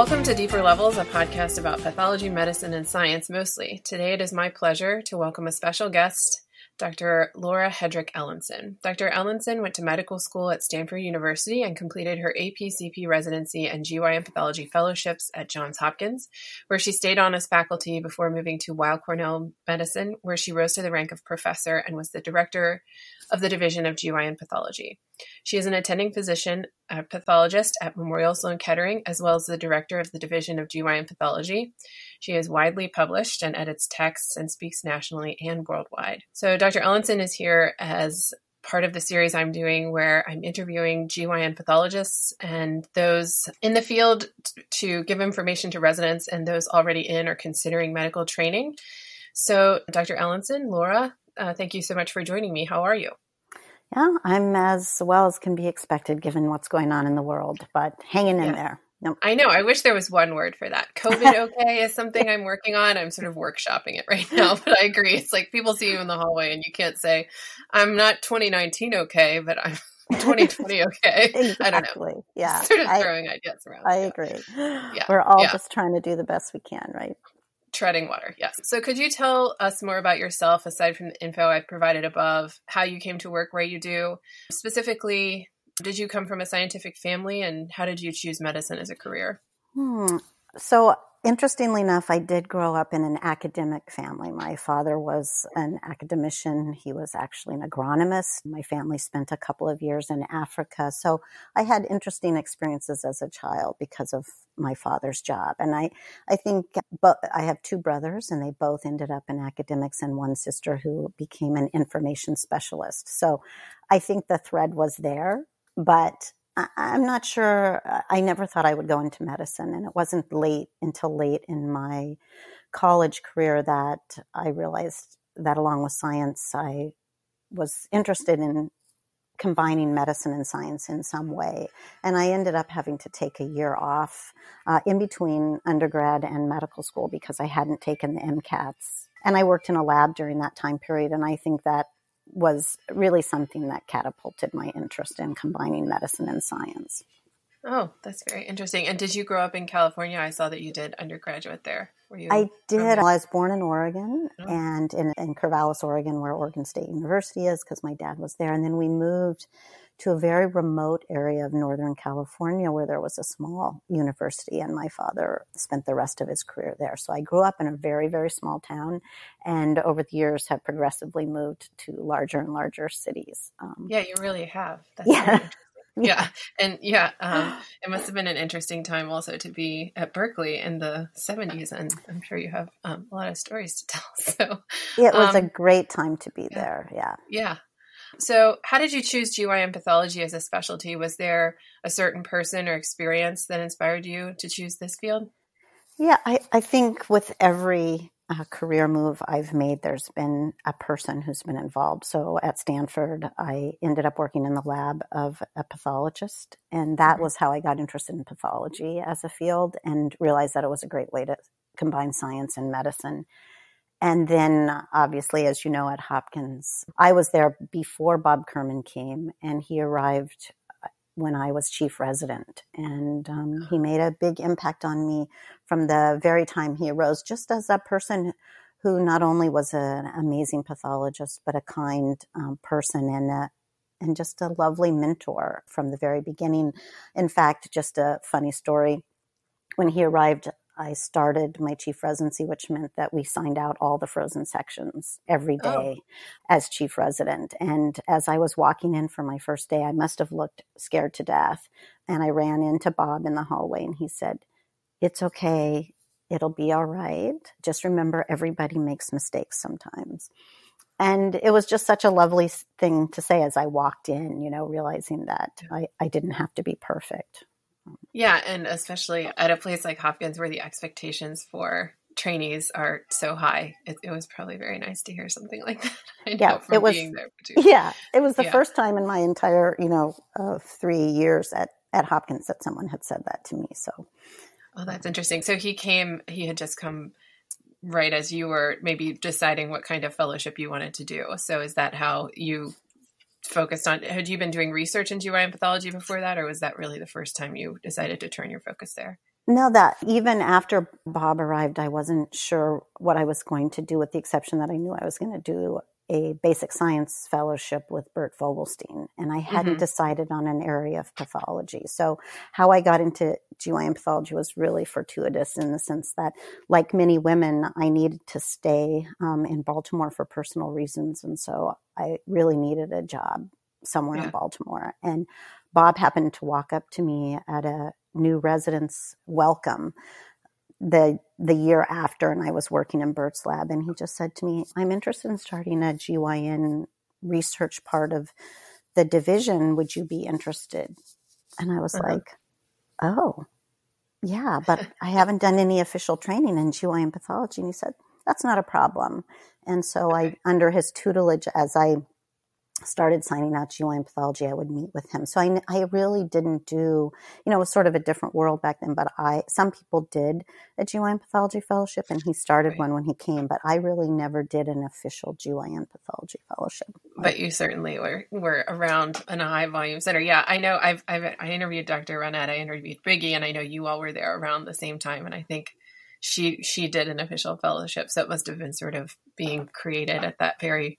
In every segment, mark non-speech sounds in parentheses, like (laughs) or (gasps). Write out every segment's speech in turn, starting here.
Welcome to Deeper Levels, a podcast about pathology, medicine, and science mostly. Today it is my pleasure to welcome a special guest, Dr. Laura Hedrick Ellenson. Dr. Ellenson went to medical school at Stanford University and completed her APCP residency and GYN pathology fellowships at Johns Hopkins, where she stayed on as faculty before moving to Weill Cornell Medicine, where she rose to the rank of professor and was the director of the Division of GYN Pathology. She is an attending physician, a pathologist at Memorial Sloan Kettering, as well as the director of the Division of GYN Pathology. She is widely published and edits texts and speaks nationally and worldwide. So, Dr. Ellenson is here as part of the series I'm doing where I'm interviewing GYN pathologists and those in the field to give information to residents and those already in or considering medical training. So, Dr. Ellenson, Laura, uh, thank you so much for joining me. How are you? Yeah, I'm as well as can be expected given what's going on in the world, but hanging in yeah. there. Nope. I know. I wish there was one word for that. COVID (laughs) okay is something I'm working on. I'm sort of workshopping it right now, but I agree. It's like people see you in the hallway and you can't say, I'm not 2019 okay, but I'm (laughs) 2020 okay. exactly. I don't know. Yeah. Sort of throwing I, ideas around. I agree. Yeah. We're all yeah. just trying to do the best we can, right? treading water yes so could you tell us more about yourself aside from the info i've provided above how you came to work where you do specifically did you come from a scientific family and how did you choose medicine as a career hmm. so Interestingly enough, I did grow up in an academic family. My father was an academician. He was actually an agronomist. My family spent a couple of years in Africa. So I had interesting experiences as a child because of my father's job. And I, I think but I have two brothers and they both ended up in academics and one sister who became an information specialist. So I think the thread was there, but I'm not sure. I never thought I would go into medicine, and it wasn't late until late in my college career that I realized that, along with science, I was interested in combining medicine and science in some way. And I ended up having to take a year off uh, in between undergrad and medical school because I hadn't taken the MCATs. And I worked in a lab during that time period, and I think that was really something that catapulted my interest in combining medicine and science. Oh, that's very interesting. And did you grow up in California? I saw that you did undergraduate there. Were you? I did. Well, I was born in Oregon oh. and in, in Corvallis, Oregon, where Oregon State University is, because my dad was there. And then we moved to a very remote area of Northern California where there was a small university, and my father spent the rest of his career there. So I grew up in a very, very small town, and over the years have progressively moved to larger and larger cities. Um, yeah, you really have. That's yeah. (laughs) yeah and yeah um, (sighs) it must have been an interesting time also to be at berkeley in the 70s and i'm sure you have um, a lot of stories to tell (laughs) so it was um, a great time to be yeah. there yeah yeah so, how did you choose GYN pathology as a specialty? Was there a certain person or experience that inspired you to choose this field? Yeah, I, I think with every uh, career move I've made, there's been a person who's been involved. So at Stanford, I ended up working in the lab of a pathologist, and that mm-hmm. was how I got interested in pathology as a field and realized that it was a great way to combine science and medicine. And then, obviously, as you know, at Hopkins, I was there before Bob Kurman came, and he arrived uh, when I was chief resident. And um, he made a big impact on me from the very time he arose, just as a person who not only was an amazing pathologist, but a kind um, person and a, and just a lovely mentor from the very beginning. In fact, just a funny story. When he arrived, I started my chief residency, which meant that we signed out all the frozen sections every oh. oh. as chief resident. And as I was walking in for my first day, I must have looked scared to death. And I ran into Bob in the hallway and he said, It's okay. It'll be all right. Just remember, everybody makes mistakes sometimes. And it was just such a lovely thing to say as I walked in, you know, realizing that I, I didn't have to be perfect. Yeah, and especially at a place like Hopkins where the expectations for trainees are so high, it, it was probably very nice to hear something (laughs) like that. yeah, it was. Yeah, it was the yeah. first time in my entire, you know, uh, three years at at Hopkins that someone had said that to me. So, oh, that's interesting. So he came. He had just come right as you were maybe deciding what kind of fellowship you wanted to do. So is that how you focused on had you been doing research in GYN pathology before that or was that really the first time you decided to turn your focus there? No, that even after Bob arrived, I wasn't sure what I was going to do, with the exception that I knew I was going to do a basic science fellowship with Bert Vogelstein, and I hadn't mm-hmm. decided on an area of pathology. So, how I got into GYN pathology was really fortuitous in the sense that, like many women, I needed to stay um, in Baltimore for personal reasons, and so I really needed a job somewhere yeah. in Baltimore. And Bob happened to walk up to me at a new residence welcome the the year after and I was working in Bert's lab and he just said to me, I'm interested in starting a GYN research part of the division. Would you be interested? And I was uh-huh. like, Oh, yeah, but (laughs) I haven't done any official training in GYN pathology. And he said, That's not a problem. And so I under his tutelage as I started signing out GYN pathology, I would meet with him. So I, I really didn't do, you know, it was sort of a different world back then, but I, some people did a GYN pathology fellowship and he started right. one when he came, but I really never did an official GYN pathology fellowship. But you certainly were, were around in a high volume center. Yeah. I know I've, I've, I interviewed Dr. Ronnett, I interviewed Biggie, and I know you all were there around the same time. And I think she, she did an official fellowship. So it must have been sort of being created at that very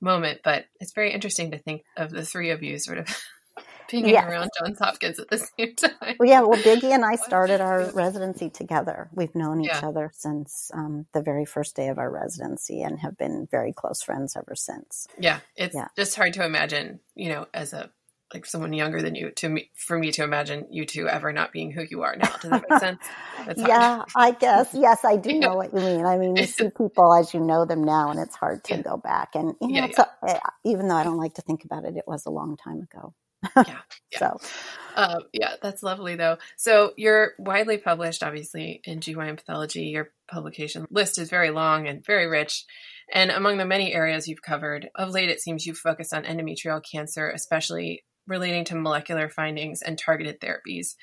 moment, but it's very interesting to think of the three of you sort of (laughs) being yes. around Johns Hopkins at the (laughs) same time. Well, yeah, well, Biggie and I started our residency together. We've known each yeah. other since um, the very first day of our residency and have been very close friends ever since. Yeah, it's yeah. just hard to imagine, you know, as a like someone younger than you to me for me to imagine you two ever not being who you are now. Does that make sense? (laughs) yeah, I guess. (laughs) Yes, I do know what you mean. I mean, you (laughs) see people as you know them now, and it's hard to yeah. go back. And you know, yeah, yeah. A, even though I don't like to think about it, it was a long time ago. yeah, yeah. So, um, yeah, that's lovely though. So you're widely published, obviously, in GYN pathology. Your publication list is very long and very rich. And among the many areas you've covered, of late it seems you've focused on endometrial cancer, especially relating to molecular findings and targeted therapies.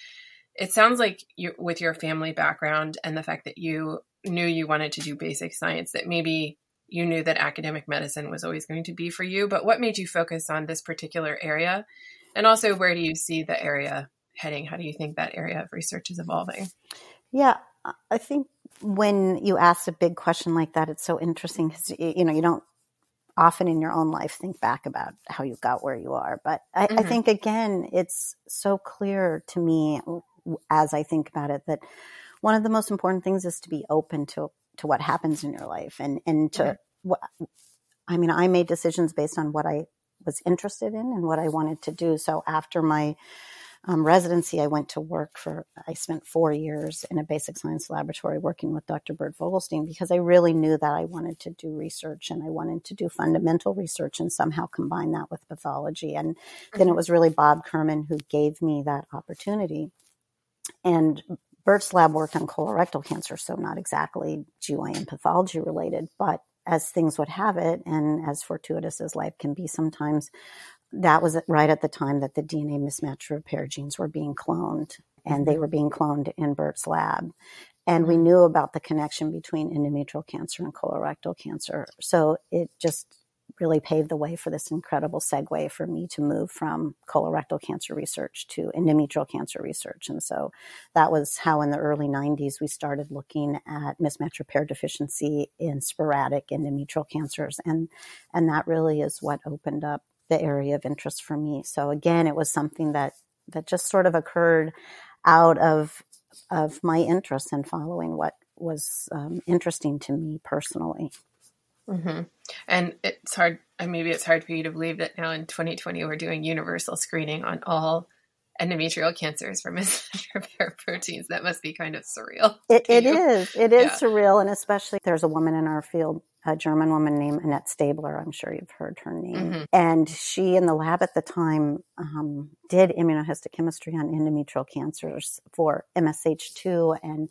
It sounds like you, with your family background and the fact that you knew you wanted to do basic science, that maybe you knew that academic medicine was always going to be for you. But what made you focus on this particular area? And also, where do you see the area heading? How do you think that area of research is evolving? Yeah, I think when you ask a big question like that, it's so interesting because you know you don't often in your own life think back about how you got where you are. But I, mm-hmm. I think again, it's so clear to me as I think about it that one of the most important things is to be open to to what happens in your life and and to mm-hmm. what I mean, I made decisions based on what I was interested in and what I wanted to do. So after my um, residency, I went to work for, I spent four years in a basic science laboratory working with Dr. Bert Vogelstein because I really knew that I wanted to do research and I wanted to do fundamental research and somehow combine that with pathology. And then it mm-hmm. was really Bob Kurman who gave me that opportunity. And Bert's lab worked on colorectal cancer, so not exactly GYN pathology related, but as things would have it, and as fortuitous as life can be sometimes, that was right at the time that the DNA mismatch repair genes were being cloned, and they mm-hmm. were being cloned in Bert's lab. And we mm-hmm. knew about the connection between endometrial cancer and colorectal cancer. So it just really paved the way for this incredible segue for me to move from colorectal cancer research to endometrial cancer research. And so that was how in the early 90s we started looking at mismatch repair deficiency in sporadic endometrial cancers. And, and that really is what opened up the area of interest for me. So again, it was something that that just sort of occurred out of of my interest in following what was um, interesting to me personally. Mm-hmm. And it's hard, maybe it's hard for you to believe that now in 2020 we're doing universal screening on all endometrial cancers for (laughs) repair proteins. That must be kind of surreal. It, it is. It is yeah. surreal. And especially there's a woman in our field, a German woman named Annette Staebler. I'm sure you've heard her name. Mm-hmm. And she in the lab at the time um, did immunohistochemistry on endometrial cancers for MSH2 and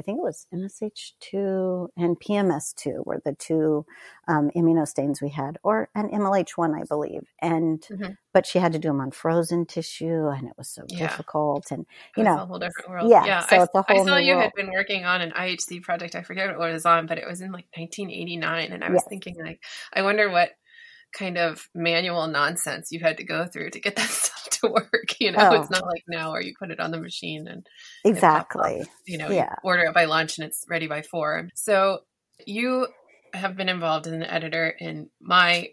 I think it was MSH2 and PMS2 were the two um, immunostains we had, or an MLH1, I believe. And mm-hmm. but she had to do them on frozen tissue, and it was so yeah. difficult. And you know, a whole different world. Yeah, yeah. So I, it's a whole I saw you world. had been working on an IHC project. I forget what it was on, but it was in like 1989, and I was yes. thinking like, I wonder what kind of manual nonsense you had to go through to get that (laughs) stuff to work. (laughs) You know, oh. it's not like now where you put it on the machine and exactly. Up, you know, yeah. you order it by lunch and it's ready by four. So you have been involved as an editor in my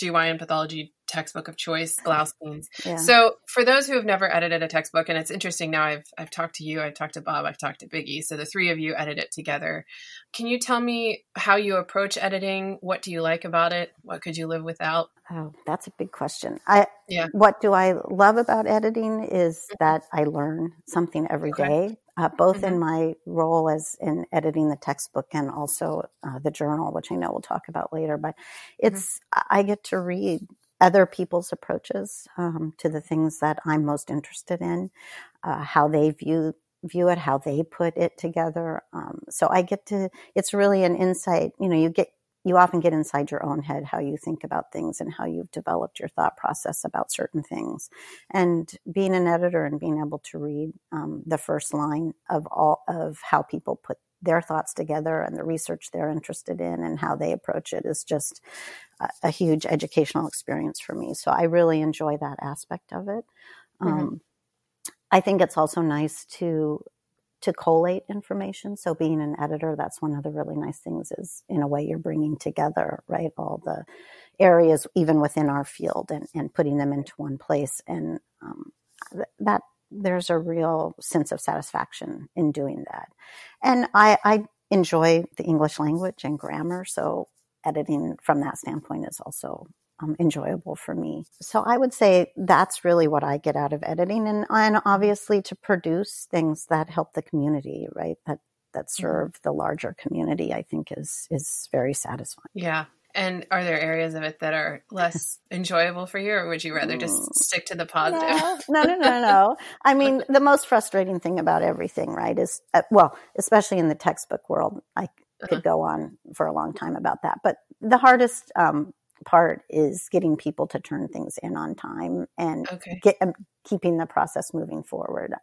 GYN pathology textbook of choice, Blaustein's. Yeah. So for those who have never edited a textbook, and it's interesting now, I've I've talked to you, I've talked to Bob, I've talked to Biggie. So the three of you edit it together. Can you tell me how you approach editing? What do you like about it? What could you live without? Oh, that's a big question. I yeah. What do I love about editing is mm-hmm. that I learn something every okay. day uh, both mm-hmm. in my role as in editing the textbook and also uh, the journal, which I know we'll talk about later. But mm-hmm. it's mm-hmm. I get to read other people's approaches um, to the things that I'm most interested in, uh, how they view view it, how they put it together. Um, so I get to. It's really an insight. You know, you get you often get inside your own head how you think about things and how you've developed your thought process about certain things. And being an editor and being able to read um, the first line of all of how people put their thoughts together and the research they're interested in and how they approach it is just a, a huge educational experience for me. So I really enjoy that aspect of it. Mm-hmm. Um, I think it's also nice to to collate information. So being an editor, that's one of the really nice things is in a way you're bringing together, right, all the areas even within our field and, and putting them into one place. And um, th- that there's a real sense of satisfaction in doing that. And I, I enjoy the English language and grammar. So editing from that standpoint is also um, enjoyable for me. So I would say that's really what I get out of editing, and and obviously to produce things that help the community, right? That that mm-hmm. serve the larger community, I think is is very satisfying. Yeah. And are there areas of it that are less (laughs) enjoyable for you, or would you rather just mm. stick to the positive? No, no, no, no. no. (laughs) I mean, the most frustrating thing about everything, right, is uh, well, especially in the textbook world, I could uh-huh. go on for a long time about that. But the hardest um, part is getting people to turn things in on time and okay. get, um, keeping the process moving forward.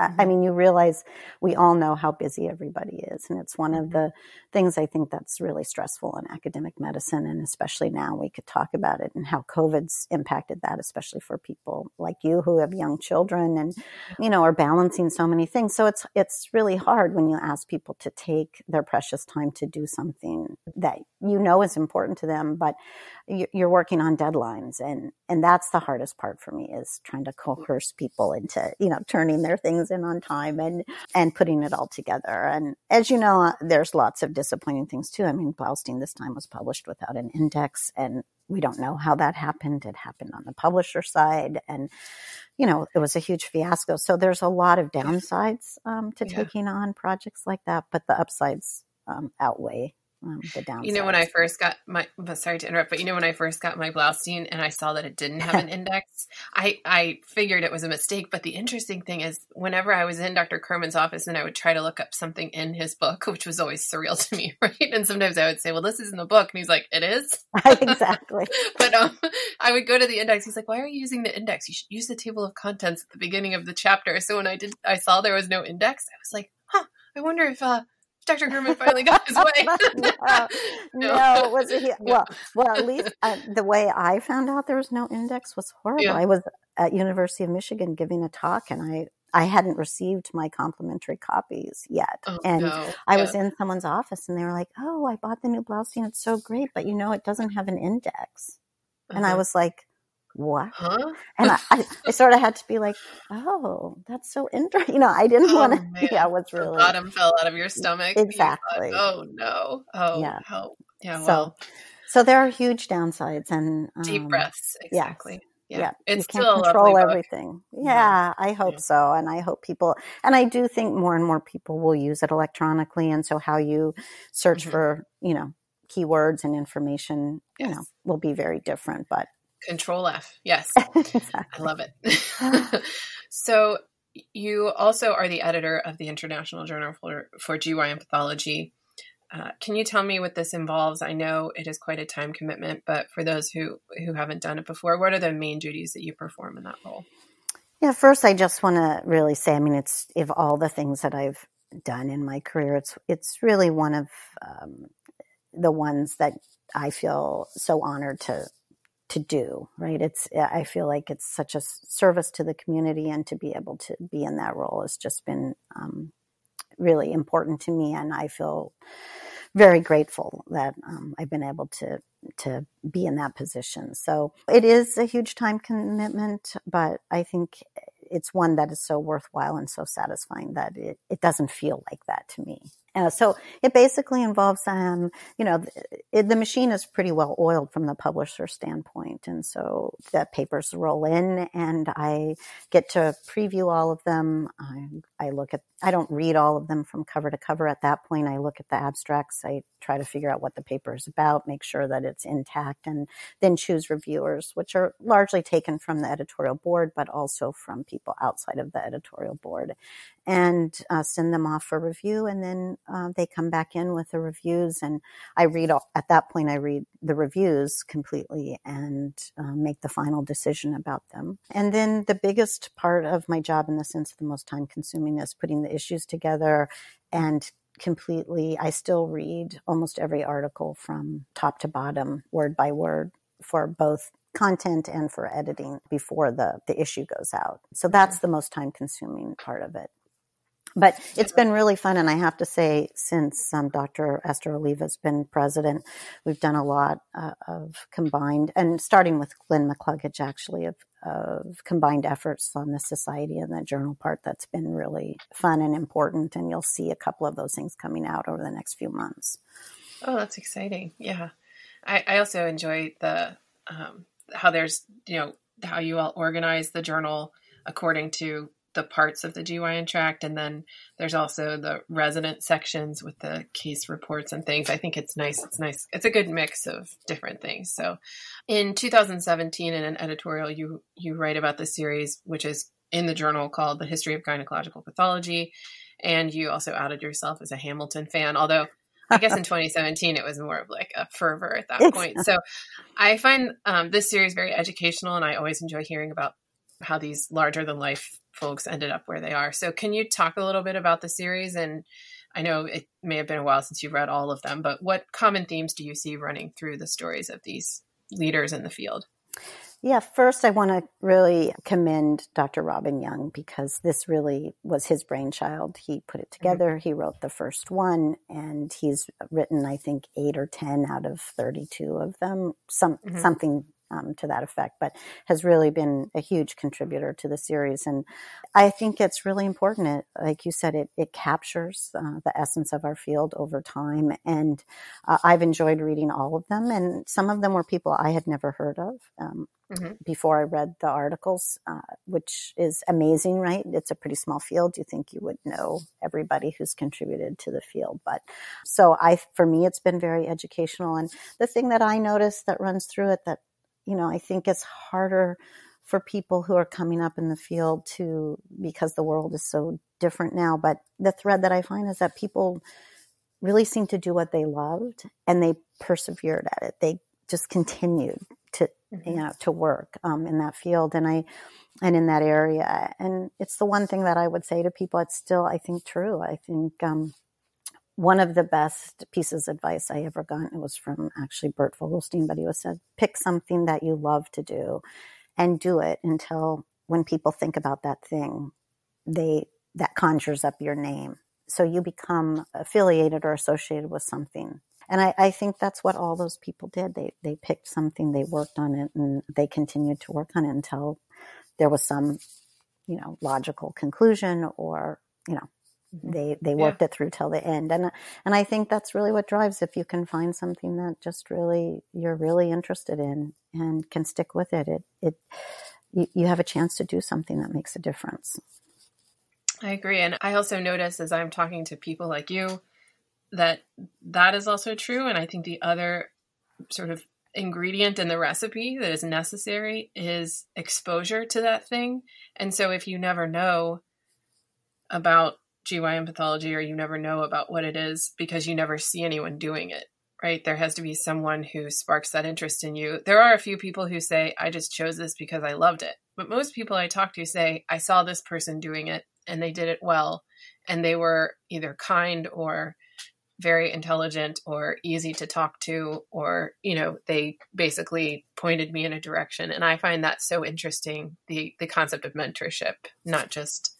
Mm-hmm. I mean, you realize we all know how busy everybody is. And it's one of mm-hmm. the things I think that's really stressful in academic medicine. And especially now we could talk about it and how COVID's impacted that, especially for people like you who have young children and, you know, are balancing so many things. So it's, it's really hard when you ask people to take their precious time to do something that you know is important to them, but you're working on deadlines. And, and that's the hardest part for me is trying to coerce people into, you know, turning their things in on time and, and putting it all together. And as you know, there's lots of disappointing things too. I mean, Blaustein this time was published without an index and we don't know how that happened. It happened on the publisher side and, you know, it was a huge fiasco. So there's a lot of downsides um, to yeah. taking on projects like that, but the upsides um, outweigh um, the downside. You know, when I first got my, sorry to interrupt, but you know, when I first got my Blaustein and I saw that it didn't have an (laughs) index, I, I figured it was a mistake. But the interesting thing is, whenever I was in Dr. Kurman's office and I would try to look up something in his book, (laughs) which was always surreal to me, (laughs) right? And sometimes I would say, well, this is in the book. And he's like, it is? exactly. but um, I would go to the index. He's like, why are you using the index? You should use the table of contents at the beginning of the chapter. So when I did, I saw there was no index. I was like, huh, I wonder if, uh, Dr. Kurman finally got his way. (laughs) (laughs) no, no, was it? Well, well, at least uh, the way I found out there was no index was horrible. Yeah. I was at University of Michigan giving a talk, and I I hadn't received my complimentary copies yet, oh, and no. I yeah. was in someone's office, and they were like, "Oh, I bought the new Blaustein. It's so great, but you know, it doesn't have an index." Uh-huh. And I uh-huh. was like, what? Huh? And I, I, I, (laughs) sort of had to be like, oh, that's so interesting. (laughs) You know, I didn't oh, want to, (laughs) yeah, was really. The bottom fell out of your stomach. Exactly. Thought, oh, no. Oh, yeah. How, yeah, well. So, so there are huge downsides and um, deep breaths. Exactly. Yes. Yeah. yeah. It's you can't control everything. Yeah, yeah, I hope yeah. so. And I hope people, and I do think more and more people will use it electronically. And so how you search mm-hmm. for, you know, keywords and information, yes. you know, will be very different. But Control F. Yes. exactly. (laughs) I love it. (laughs) so you also are the editor of the International Journal for, for GYN Pathology. Uh, can you tell me what this involves? I know it is quite a time commitment, but for those who, who haven't done it before, what are the main duties that you perform in that role? Yeah, first I just want to really say, I mean, it's of all the things that I've done in my career, it's it's really one of um, the ones that I feel so honored to to do, right? It's, I feel like it's such a service to the community and to be able to be in that role has just been um, really important to me. And I feel very grateful that um, I've been able to to be in that position. So it is a huge time commitment, but I think it's one that is so worthwhile and so satisfying that it, it doesn't feel like that to me. Uh, so it basically involves, um, you know, it, the machine is pretty well oiled from the publisher standpoint. And so the papers roll in and I get to preview all of them. I, I look at, I don't read all of them from cover to cover at that point. I look at the abstracts. I try to figure out what the paper is about, make sure that it's intact, and then choose reviewers, which are largely taken from the editorial board, but also from people outside of the editorial board and uh, send them off for review. And then uh, they come back in with the reviews. And I read, all, at that point, I read the reviews completely and uh, make the final decision about them. And then the biggest part of my job, in the sense of the most time consuming, is putting the issues together and completely, I still read almost every article from top to bottom, word by word, for both content and for editing before the, the issue goes out. So that's mm-hmm. the most time consuming part of it. But it's been really fun. And I have to say, since um, Dr. Esther Oliva has been president, we've done a lot uh, of combined, and starting with Glenn McCluggage, actually, of, of combined efforts on the society and the journal part that's been really fun and important. And you'll see a couple of those things coming out over the next few months. Oh, that's exciting. Yeah. I, I also enjoy the, um, how there's, you know, how you all organize the journal according to the parts of the GYN tract. And then there's also the resident sections with the case reports and things. I think it's nice. It's nice. It's a good mix of different things. So in 2017, in an editorial, you, you write about the series, which is in the journal called The History of Gynecological Pathology. And you also outed yourself as a Hamilton fan, although I guess in (laughs) 2017 it was more of like a fervor at that point. So I find um, this series very educational, and I always enjoy hearing about how these larger than life folks ended up where they are. So, can you talk a little bit about the series? And I know it may have been a while since you've read all of them, but what common themes do you see running through the stories of these leaders in the field? Yeah, first, I want to really commend Dr. Robin Young because this really was his brainchild. He put it mm-hmm. together, mm-hmm. he wrote the first one, and he's written, I think, eight or 10 out of 32 of them, some, mm-hmm. something um, to that effect, but has really been a huge contributor to the series. And I think it's really important. It, like you said, it, it captures uh, the essence of our field over time. And uh, I've enjoyed reading all of them. And some of them were people I had never heard of. Um, mm-hmm. Before I read the articles, uh, which is amazing, right? It's a pretty small field. You think you would know everybody who's contributed to the field, but so I, for me, it's been very educational. And the thing that I noticed that runs through it that you know, I think it's harder for people who are coming up in the field to because the world is so different now. But the thread that I find is that people really seem to do what they loved and they persevered at it. They just continued to mm-hmm. you know to work um, in that field and I and in that area. And it's the one thing that I would say to people. It's still I think true. I think um, one of the best pieces of advice I ever got was from actually Bert Vogelstein, but he was said, pick something that you love to do and do it until when people think about that thing, they that conjures up your name. So you become affiliated or associated with something. And I, I think that's what all those people did. They they picked something, they worked on it, and they continued to work on it until there was some, you know, logical conclusion or, you know. Mm-hmm. they they worked yeah. it through till the end. And and i think that's really what drives if you can find something that just really you're really interested in and can stick with it it it you, you have a chance to do something that makes a difference. I agree. And i also notice as i'm talking to people like you that that is also true. And i think the other sort of ingredient in the recipe that is necessary is exposure to that thing. And so if you never know about GYN pathology or you never know about what it is because you never see anyone doing it, right? There has to be someone who sparks that interest in you. There are a few people who say, I just chose this because I loved it. But most people I talk to say, I saw this person doing it and they did it well and they were either kind or very intelligent or easy to talk to or you know they basically pointed me in a direction and i find that so interesting the the concept of mentorship not just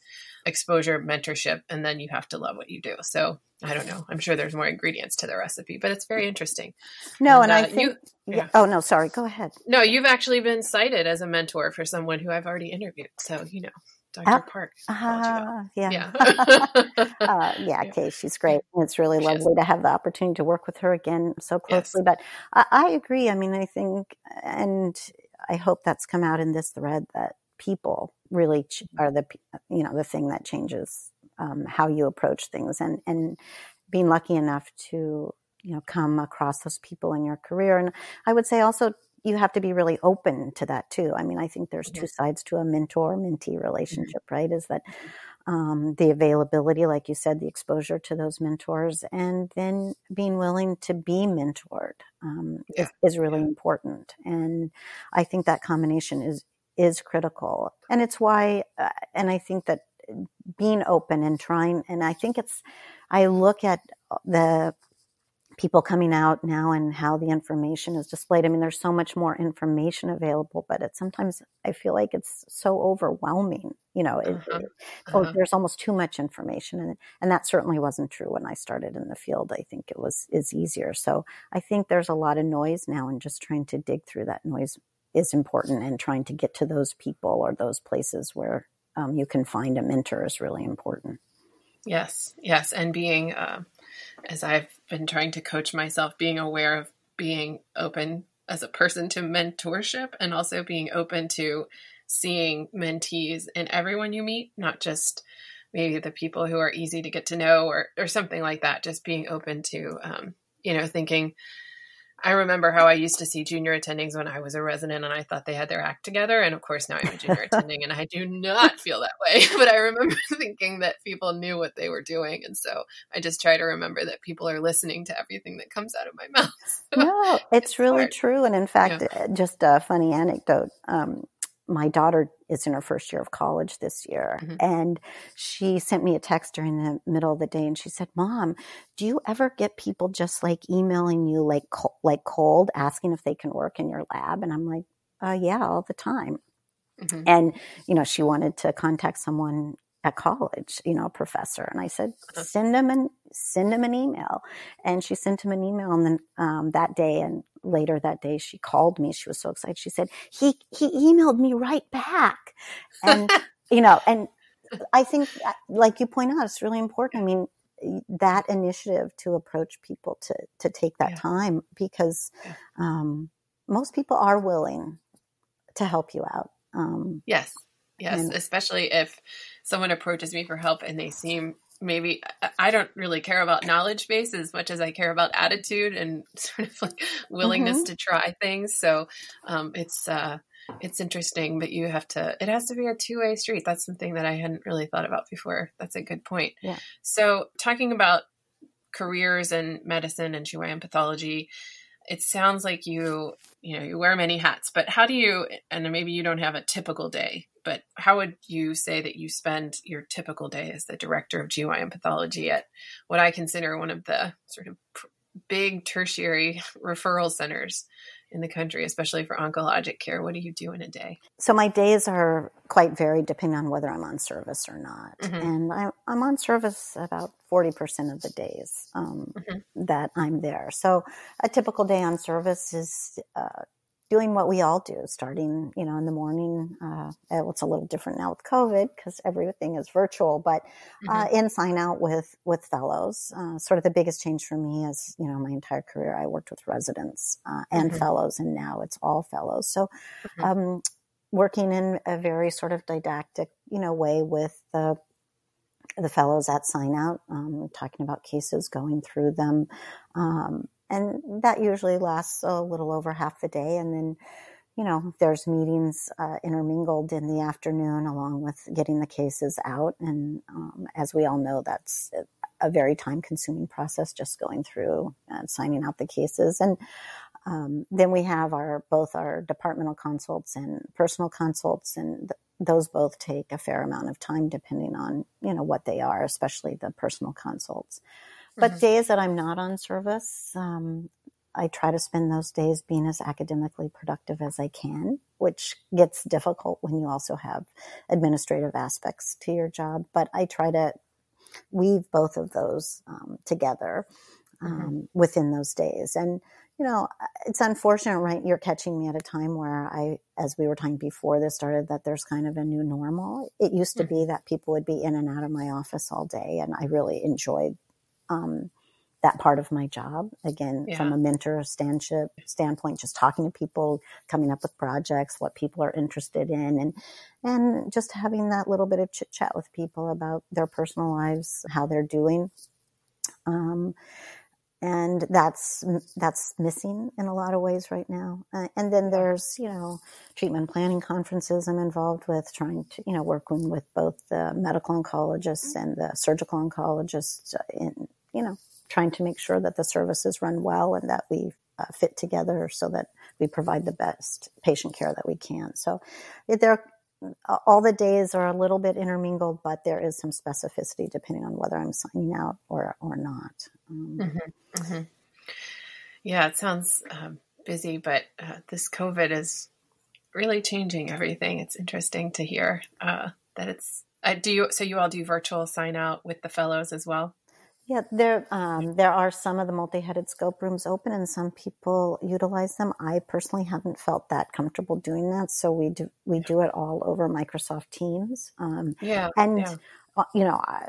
exposure mentorship and then you have to love what you do so i don't know i'm sure there's more ingredients to the recipe but it's very interesting no and, and uh, i think you, yeah. oh no sorry go ahead no you've actually been cited as a mentor for someone who i've already interviewed so you know Dr. Uh, Park. (laughs) Uh, yeah. Yeah. (laughs) uh, yeah, Kay, she's great. (laughs) It's really she lovely is. to have the opportunity to work with her again so closely. Yes. But I, I, agree. I mean, I think, and I hope that's come out in this thread that people really ch- are the, you know, the thing that changes um, how you approach things and, and being lucky enough to, you know, come across those people in your career. And I would say also you have to be really open to that too. I mean, I think there's two sides to a mentor mentee mm-hmm. relationship, mm-hmm. right? Is that um, the availability, like you said, the exposure to those mentors, and then being willing to be mentored um, yeah. is, is, really yeah. important. And I think that combination is is critical, and it's why. Uh, and I think that being open and trying, and I think it's. I look at the people coming out now and how the information is displayed. I mean, there's so much more information available, but it sometimes I feel like it's so overwhelming. You know, it, uh-huh. Oh, uh-huh. there's almost too much information, and and that certainly wasn't true when I started in the field. I think it was is easier. So I think there's a lot of noise now, and just trying to dig through that noise is important, and trying to get to those people or those places where um, you can find a mentor is really important. Yes, yes, and being. Uh as I've been trying to coach myself, being aware of being open as a person to mentorship and also being open to seeing mentees in everyone you meet, not just maybe the people who are easy to get to know or, or something like that. Just being open to, um, you know, thinking, I remember how I used to see junior attendings when I was a resident and I thought they had their act together. And of course, now I'm a junior (laughs) attending and I do not feel that way. (laughs) But I remember (laughs) thinking that people knew what they were doing. And so I just try to remember that people are listening to everything that comes out of my mouth. no, it's, it's really hard. true. And in fact, yeah. just a funny anecdote. Um, my daughter is in her first year of college this year mm-hmm. and she sent me a text during the middle of the day and she said mom do you ever get people just like emailing you like like cold asking if they can work in your lab and i'm like uh, yeah all the time mm-hmm. and you know she wanted to contact someone at college, you know, a professor. And I said, send him an send him an email. And she sent him an email, and then um, that day and later that day, she called me. She was so excited. She said, he he emailed me right back, and (laughs) you know, and I think, uh, like you point out, it's really important. I mean, that initiative to approach people to to take that yeah. time because yeah. um, most people are willing to help you out. Um, yes, yes, and, especially if someone approaches me for help and they seem maybe I don't really care about knowledge base as much as I care about attitude and (laughs) sort of like willingness mm-hmm. to try things. So um, it's uh, it's interesting, but you have to. It has to be a two way street. That's something that I hadn't really thought about before. That's a good point. Yeah. So talking about careers in medicine and GYN pathology, it sounds like you you know you wear many hats. But how do you? And maybe you don't have a typical day but how would you say that you spend your typical day as the director of GYN pathology at what I consider one of the sort of big tertiary (laughs) referral centers in the country, especially for oncologic care? What do you do in a day? So my days are quite varied depending on whether I'm on service or not. Mm-hmm. And I, am on service about 40% of the days um, mm-hmm. that I'm there. So a typical day on service is uh, doing what we all do, starting, you know, in the morning. Uh, it's a little different now with COVID because everything is virtual, but uh, mm-hmm. in sign out with with fellows. Uh, sort of the biggest change for me is, you know, my entire career I worked with residents uh, and mm-hmm. fellows, and now it's all fellows. So, mm-hmm. um, working in a very sort of didactic, you know, way with the the fellows at sign out, um, talking about cases, going through them. Um, and that usually lasts a little over half the day and then you know there's meetings uh, intermingled in the afternoon along with getting the cases out and um, as we all know that's a very time consuming process just going through and signing out the cases and um, then we have our both our departmental consults and personal consults and th- those both take a fair amount of time depending on you know what they are especially the personal consults But mm-hmm. days that I'm not on service, um, I try to spend those days being as academically productive as I can, which gets difficult when you also have administrative aspects to your job. But I try to weave both of those um, together mm-hmm. um, mm-hmm. within those days. And, you know, it's unfortunate, right? You're catching me at a time where I, as we were talking before this started, that there's kind of a new normal. It used to mm-hmm. be that people would be in and out of my office all day, and I really enjoyed um, that part of my job. Again, yeah. from a mentor standship standpoint, just talking to people, coming up with projects, what people are interested in, and and just having that little bit of chit chat with people about their personal lives, how they're doing. Um, and that's that's missing in a lot of ways right now. Uh, and then there's you know treatment planning conferences I'm involved with, trying to you know working with both the medical oncologists and the surgical oncologists in you know trying to make sure that the services run well and that we uh, fit together so that we provide the best patient care that we can. So there, all the days are a little bit intermingled, but there is some specificity depending on whether I'm signing out or or not. Um, mm-hmm, mm-hmm. Yeah, it sounds um, busy, but uh, this COVID is really changing everything. It's interesting to hear uh, that it's. Uh, do you so you all do virtual sign out with the fellows as well? Yeah, there um, there are some of the multi-headed scope rooms open, and some people utilize them. I personally haven't felt that comfortable doing that, so we do we do it all over Microsoft Teams. Um, yeah, and yeah. Uh, you know, I,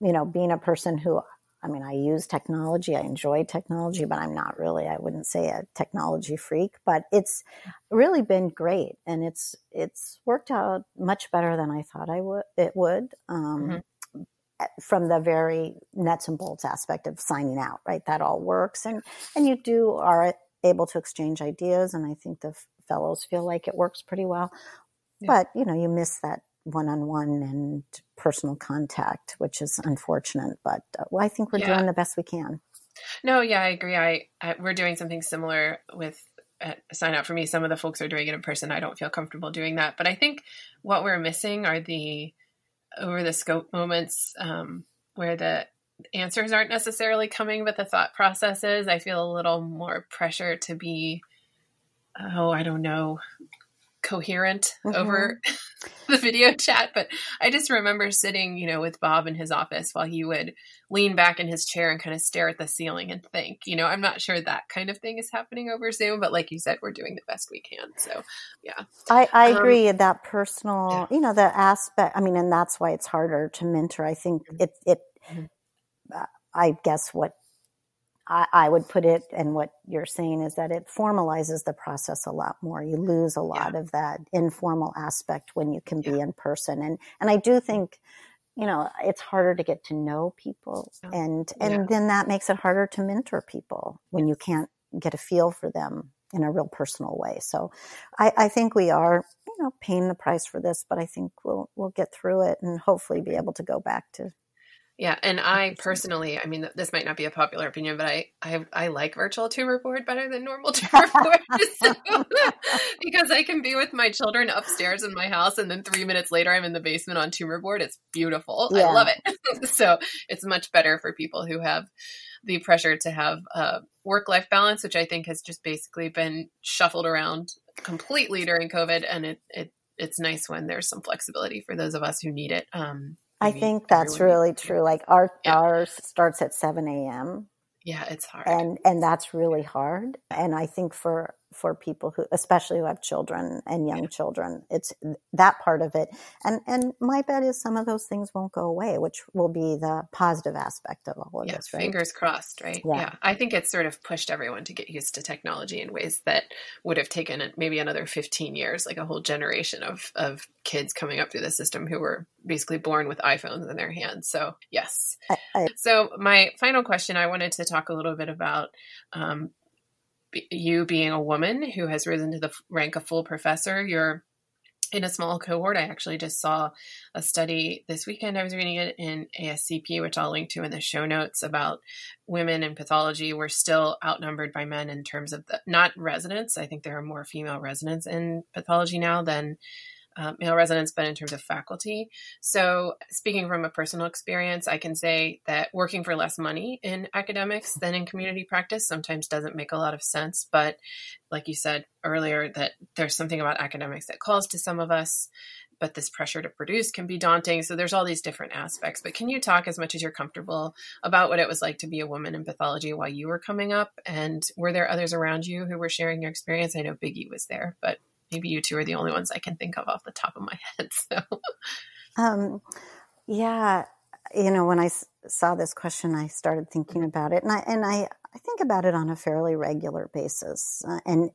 you know, being a person who, I mean, I use technology, I enjoy technology, but I'm not really, I wouldn't say a technology freak. But it's really been great, and it's it's worked out much better than I thought I would. It would. Um, mm-hmm from the very nuts and bolts aspect of signing out, right? That all works, and and you do are able to exchange ideas, and I think the fellows feel like it works pretty well. Yeah. But you know, you miss that one-on-one and personal contact, which is unfortunate. But uh, well, I think we're yeah. doing the best we can. No, yeah, I agree. I, I we're doing something similar with uh, sign up for me. Some of the folks are doing it in person. I don't feel comfortable doing that, but I think what we're missing are the over the scope moments um, where the answers aren't necessarily coming, but the thought processes. I feel a little more pressure to be, oh, I don't know, coherent mm-hmm. over (laughs) the video chat. But I just remember sitting, you know, with Bob in his office while he would lean back in his chair and kind of stare at the ceiling and think. You know, I'm not sure that kind of thing is happening over Zoom, but like you said, we're doing the best we can. So, yeah. I, I um, agree. That personal, yeah. you know, the aspect, I mean, and that's why it's harder to mentor. I think mm-hmm. it, it, mm-hmm. uh, I guess what I, I, would put it, and what you're saying is that it formalizes the process a lot more. You lose a lot yeah. of that informal aspect when you can yeah. be in person, and and I do think, you know, it's harder to get to know people, and and yeah. then that makes it harder to mentor people when you can't get a feel for them in a real personal way. So, I, I think we are, you know, paying the price for this, but I think we'll we'll get through it and hopefully be able to go back to yeah, and I personally, I mean, this might not be a popular opinion, but I I, I like virtual tumor board better than normal (laughs) tumor board (laughs) because I can be with my children upstairs in my house, and then three minutes later, I'm in the basement on tumor board. It's beautiful. Yeah. I love it. (laughs) so it's much better for people who have the pressure to have a work life balance, which I think has just basically been shuffled around completely during COVID, and it it it's nice when there's some flexibility for those of us who need it. Um, I think that's really true. Like our yeah. ours starts at seven a.m. Yeah, it's hard, and and that's really hard. And I think for for people who, especially who have children and young children. It's that part of it. And, and my bet is some of those things won't go away, which will be the positive aspect of all of yeah, this, right? Fingers crossed, right? Yeah. yeah. I think it's sort of pushed everyone to get used to technology in ways that would have taken maybe another 15 years, like a whole generation of, of kids coming up through the system who were basically born with iPhones in their hands. So, yes. I, I, so, my final question I wanted to talk a little bit about um, you being a woman who has risen to the rank of full professor, you're in a small cohort. I actually just saw a study this weekend. I was reading it in ASCP, which I'll link to in the show notes about women in pathology. We're still outnumbered by men in terms of the not residents. I think there are more female residents in pathology now than uh, male residents, but in terms of faculty. So, speaking from a personal experience, I can say that working for less money in academics than in community practice sometimes doesn't make a lot of sense. But, like you said earlier, that there's something about academics that calls to some of us but this pressure to produce can be daunting. So there's all these different aspects. But can you talk as much as you're comfortable about what it was like to be a woman in pathology while you were coming up? And were there others around you who were sharing your experience? I know Biggie was there, but maybe you two are the only ones I can think of off the top of my (laughs) head. So, um, yeah, you know, when I s- saw this question, I started thinking mm-hmm. about it, and I and I I think about it on a fairly regular basis, uh, and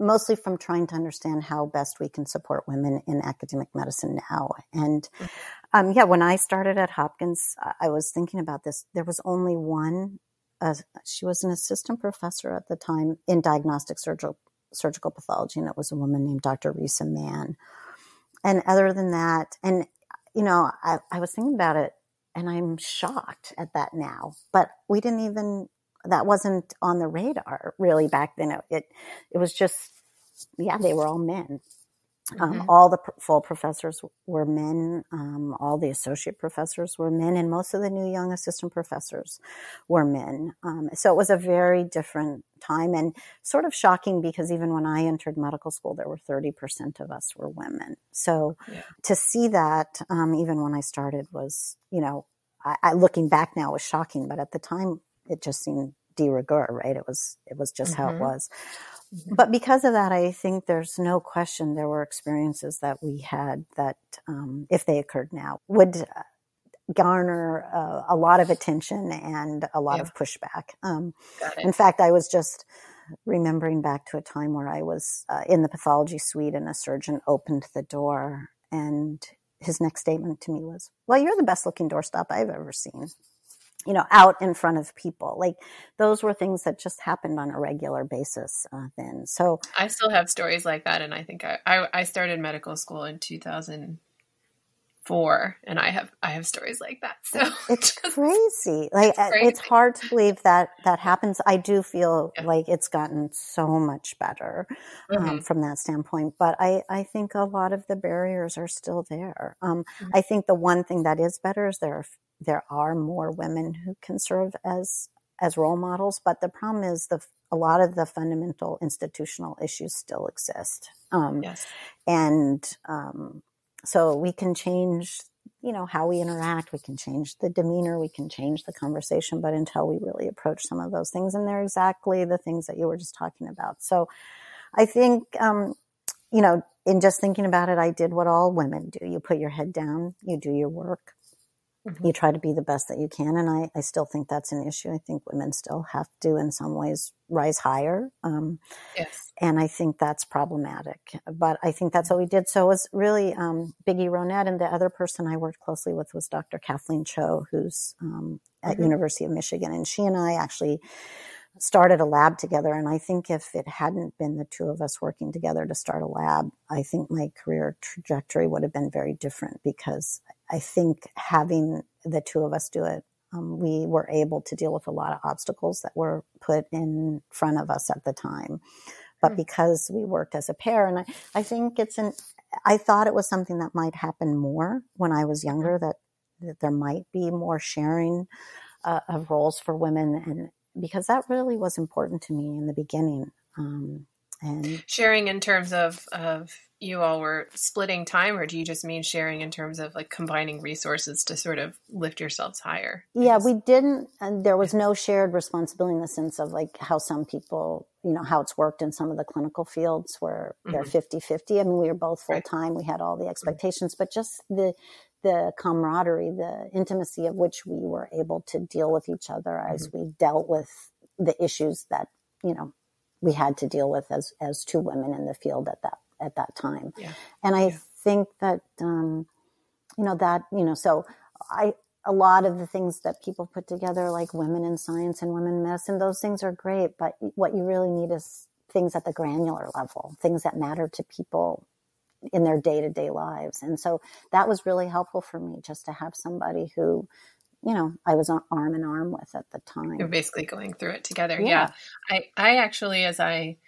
mostly from trying to understand how best we can support women in academic medicine now. And mm-hmm. um, yeah, when I started at Hopkins, I was thinking about this. There was only one. Uh, she was an assistant professor at the time in diagnostic surgical surgical pathology, and it was a woman named Dr. Risa Mann. And other than that, and you know, I, I was thinking about it, and I'm shocked at that now. But we didn't even that wasn't on the radar really back then. It, it, it was just, yeah, they were all men. Um, mm-hmm. all the full professors were men. Um, all the associate professors were men, and most of the new young assistant professors were men. Um, so it was a very different time and sort of shocking because even when I entered medical school, there were 30% of us were women. So yeah. to see that, um, even when I started, was, you know, I, I, looking back now was shocking, but at the time it just seemed de rigueur, right? It was it was just mm-hmm. how it mm-hmm. was. Mm-hmm. But because of that, I think there's no question there were experiences that we had that, um, if they occurred now, would garner uh, a lot of attention and a lot yeah. of pushback. Um, in fact, I was just remembering back to a time where I was uh, in the pathology suite and a surgeon opened the door and his next statement to me was, Well, you're the best looking doorstop I've ever seen you know, out in front of people. Like those were things that just happened on a regular basis uh, then. So I still have stories like that, and I think I, I, I started medical school in 2004, and I have I have stories like that. So it's (laughs) crazy. Like it's, crazy. it's, hard to believe that that happens. I do feel yeah. like it's gotten so much better um, mm-hmm. from that standpoint, but I I think a lot of the barriers are still there. Um, mm-hmm. I think the one thing that is better is there are there are more women who can serve as as role models, but the problem is the a lot of the fundamental institutional issues still exist. Um, yes. And um, so we can change, you know, how we interact. We can change the demeanor. We can change the conversation. But until we really approach some of those things, and they're exactly the things that you were just talking about. So I think, um, you know, in just thinking about it, I did what all women do. You put your head down, you do your work, Mm-hmm. You try to be the best that you can. And I, I still think that's an issue. I think women still have to, in some ways, rise higher. Um, yes. And I think that's problematic. But I think that's what we did. So it was really um, Brigitte Ronnett. And the other person I worked closely with was Dr. Kathleen Cho, who's um, at mm-hmm. University of Michigan. And she and I actually started a lab together. And I think if it hadn't been the two of us working together to start a lab, I think my career trajectory would have been very different because I think having the two of us do it, um, we were able to deal with a lot of obstacles that were put in front of us at the time. But mm. because we worked as a pair, and I, I think it's an, I thought it was something that might happen more when I was younger, hmm. that, that there might be more sharing uh, of roles for women. And because that really was important to me in the beginning. Um, and sharing in terms of, of you all were splitting time or do you just mean sharing in terms of like combining resources to sort of lift yourselves higher? Yeah we didn't and there was no shared responsibility in the sense of like how some people you know how it's worked in some of the clinical fields where mm-hmm. they're 50 50 i mean we were both full time we had all the expectations but just the the camaraderie the intimacy of which we were able to deal with each other as mm-hmm. we dealt with the issues that you know we had to deal with as as two women in the field at that at that time. Yeah. And I yeah. think that, um, you know, that, you know, so I, a lot of the things that people put together, like women in science and women in medicine, those things are great. But what you really need is things at the granular level, things that matter to people in their day to day lives. And so that was really helpful for me just to have somebody who, you know, I was arm in arm with at the time. You're basically going through it together. Yeah. yeah. I, I actually, as I,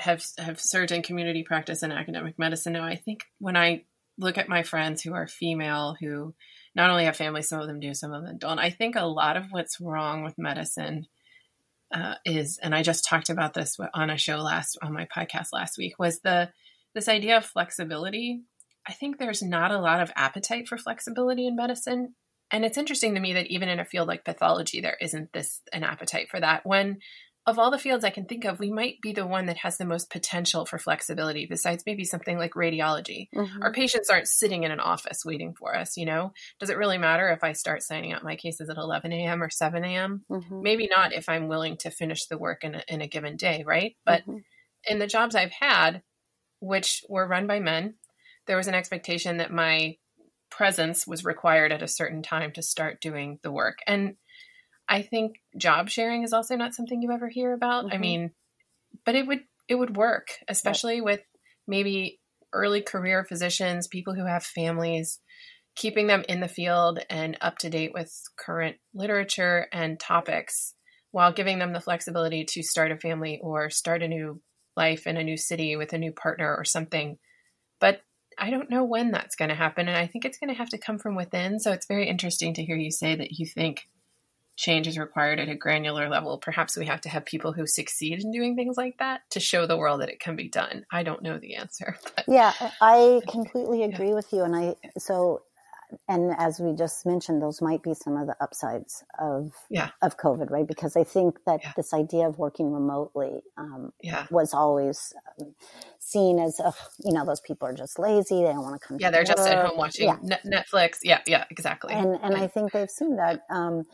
have have served in community practice and academic medicine now, I think when I look at my friends who are female who not only have families, some of them do, some of them don't. I think a lot of what's wrong with medicine uh, is, and I just talked about this on a show last on my podcast last week, was the this idea of flexibility. I think there's not a lot of appetite for flexibility in medicine, and it's interesting to me that even in a field like pathology, there isn't this an appetite for that. When of all the fields I can think of, we might be the one that has the most potential for flexibility, besides maybe something like radiology. Mm-hmm. Our patients aren't sitting in an office waiting for us, you know? Does it really matter if I start signing up my cases at 11 a.m. or 7 a.m.? Mm-hmm. Maybe not if I'm willing to finish the work in a, in a given day, right? But mm-hmm. in the jobs I've had, which were run by men, there was an expectation that my presence was required at a certain time to start doing the work. And I think job sharing is also not something you ever hear about. Mm-hmm. I mean, but it would it would work, especially with maybe early career physicians, people who have families, keeping them in the field and up to date with current literature and topics while giving them the flexibility to start a family or start a new life in a new city with a new partner or something. But I don't know when that's going to happen. And I think it's going to have to come from within. So it's very interesting to hear you say that you think change is required at a granular level. Perhaps we have to have people who succeed in doing things like that to show the world that it can be done. I don't know the answer. (laughs) But. Yeah, I (laughs) completely agree yeah. with you. And I, so, and as we just mentioned, those might be some of the upsides of yeah. of COVID, right? Because I think that yeah. this idea of working remotely um, yeah. was always um, seen as, uh, you know, those people are just lazy; they don't want to come. Yeah, they're work. just at home watching Netflix. Yeah, yeah, exactly. And and I think they've seen that. Um,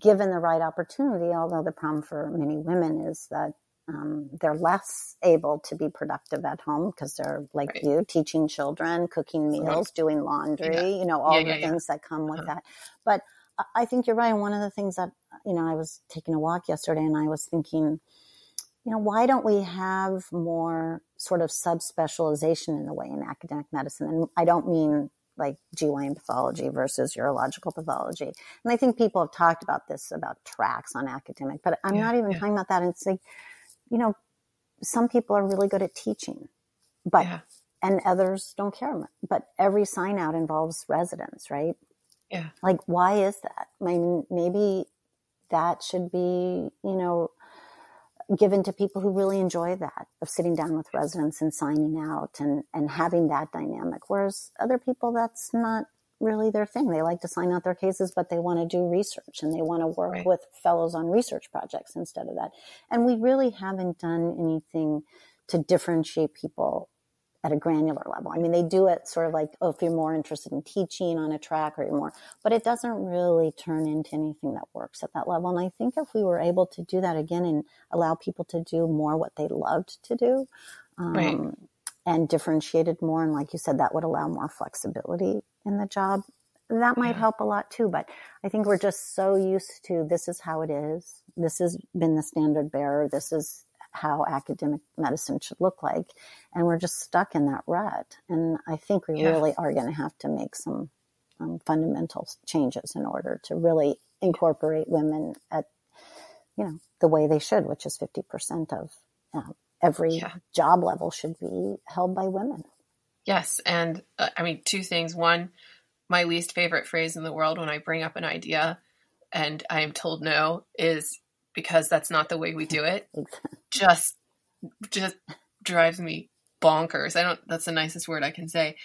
given the right opportunity, although the problem for many women is that um, they're less able to be productive at home because they're like right. you teaching children cooking meals right. doing laundry yeah. you know all yeah, the yeah, things that come with uh-huh. that but i think you're right one of the things that you know i was taking a walk yesterday and i was thinking you know why don't we have more sort of subspecialization in a way in academic medicine and i don't mean like GYN pathology versus urological pathology. And I think people have talked about this about tracks on academic, but I'm yeah, not even yeah. talking about that. It's like, you know, some people are really good at teaching, but, yeah. and others don't care. But every sign out involves residents, right? Yeah. Like, why is that? I mean, maybe that should be, you know, given to people who really enjoy that of sitting down with residents and signing out and, and having that dynamic. Whereas other people, that's not really their thing. They like to sign out their cases, but they want to do research and they want to work right. with fellows on research projects instead of that. And we really haven't done anything to differentiate people at a granular level. I mean, they do it sort of like, oh, if you're more interested in teaching on a track or you're more, but it doesn't really turn into anything that works at that level. And I think if we were able to do that again and allow people to do more what they loved to do, um, right. and differentiated more, and like you said, that would allow more flexibility in the job. That might yeah. help a lot too, but I think we're just so used to this is how it is. This has been the standard bearer. This is how academic medicine should look like. And we're just stuck in that rut. And I think we yeah. really are going to have to make some um, fundamental changes in order to really incorporate women at, you know, the way they should, which is 50% of uh, every yeah. job level should be held by women. Yes. And uh, I mean, two things. One, my least favorite phrase in the world when I bring up an idea and I am told no is because that's not the way we do it (laughs) just just drives me bonkers. I don't that's the nicest word I can say.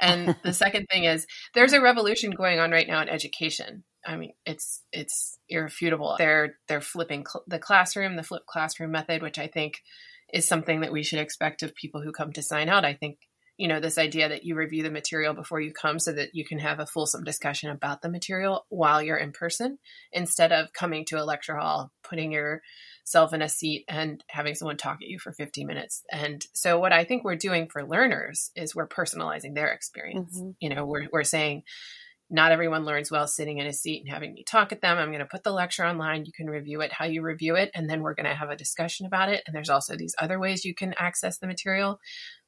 And (laughs) the second thing is there's a revolution going on right now in education. I mean, it's it's irrefutable. They're they're flipping cl- the classroom, the flip classroom method, which I think is something that we should expect of people who come to sign out. I think you know this idea that you review the material before you come so that you can have a fulsome discussion about the material while you're in person instead of coming to a lecture hall putting yourself in a seat and having someone talk at you for 50 minutes and so what i think we're doing for learners is we're personalizing their experience mm-hmm. you know we're, we're saying not everyone learns well sitting in a seat and having me talk at them. I'm going to put the lecture online. You can review it how you review it, and then we're going to have a discussion about it. And there's also these other ways you can access the material.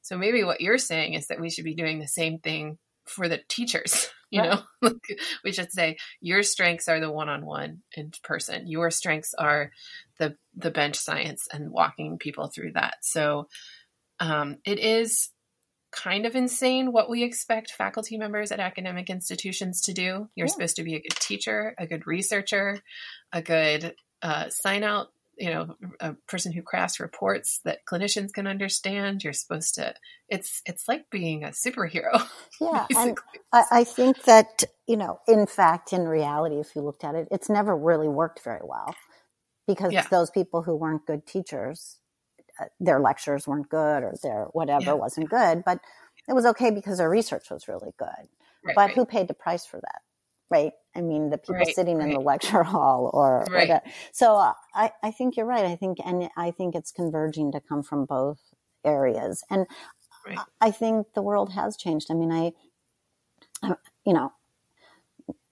So maybe what you're saying is that we should be doing the same thing for the teachers. (laughs) You right. know, (laughs) we should say your strengths are the one-on-one in person. Your strengths are the the bench science and walking people through that. So um, it is kind of insane what we expect faculty members at academic institutions to do. You're yeah. supposed to be a good teacher, a good researcher, a good uh, sign out you know a person who crafts reports that clinicians can understand you're supposed to it's it's like being a superhero (laughs) yeah and I, I, think that you know in fact in reality if you looked at it it's never really worked very well because yeah. those people who weren't good teachers uh, their lectures weren't good or their whatever yeah. wasn't good but it was okay because their research was really good right, but right. who paid the price for that right? I mean, the people right, sitting right. in the lecture (laughs) hall or, right. or so uh, I, I think you're right. I think, and I think it's converging to come from both areas. And I think the world has changed. I mean, I, I, you know,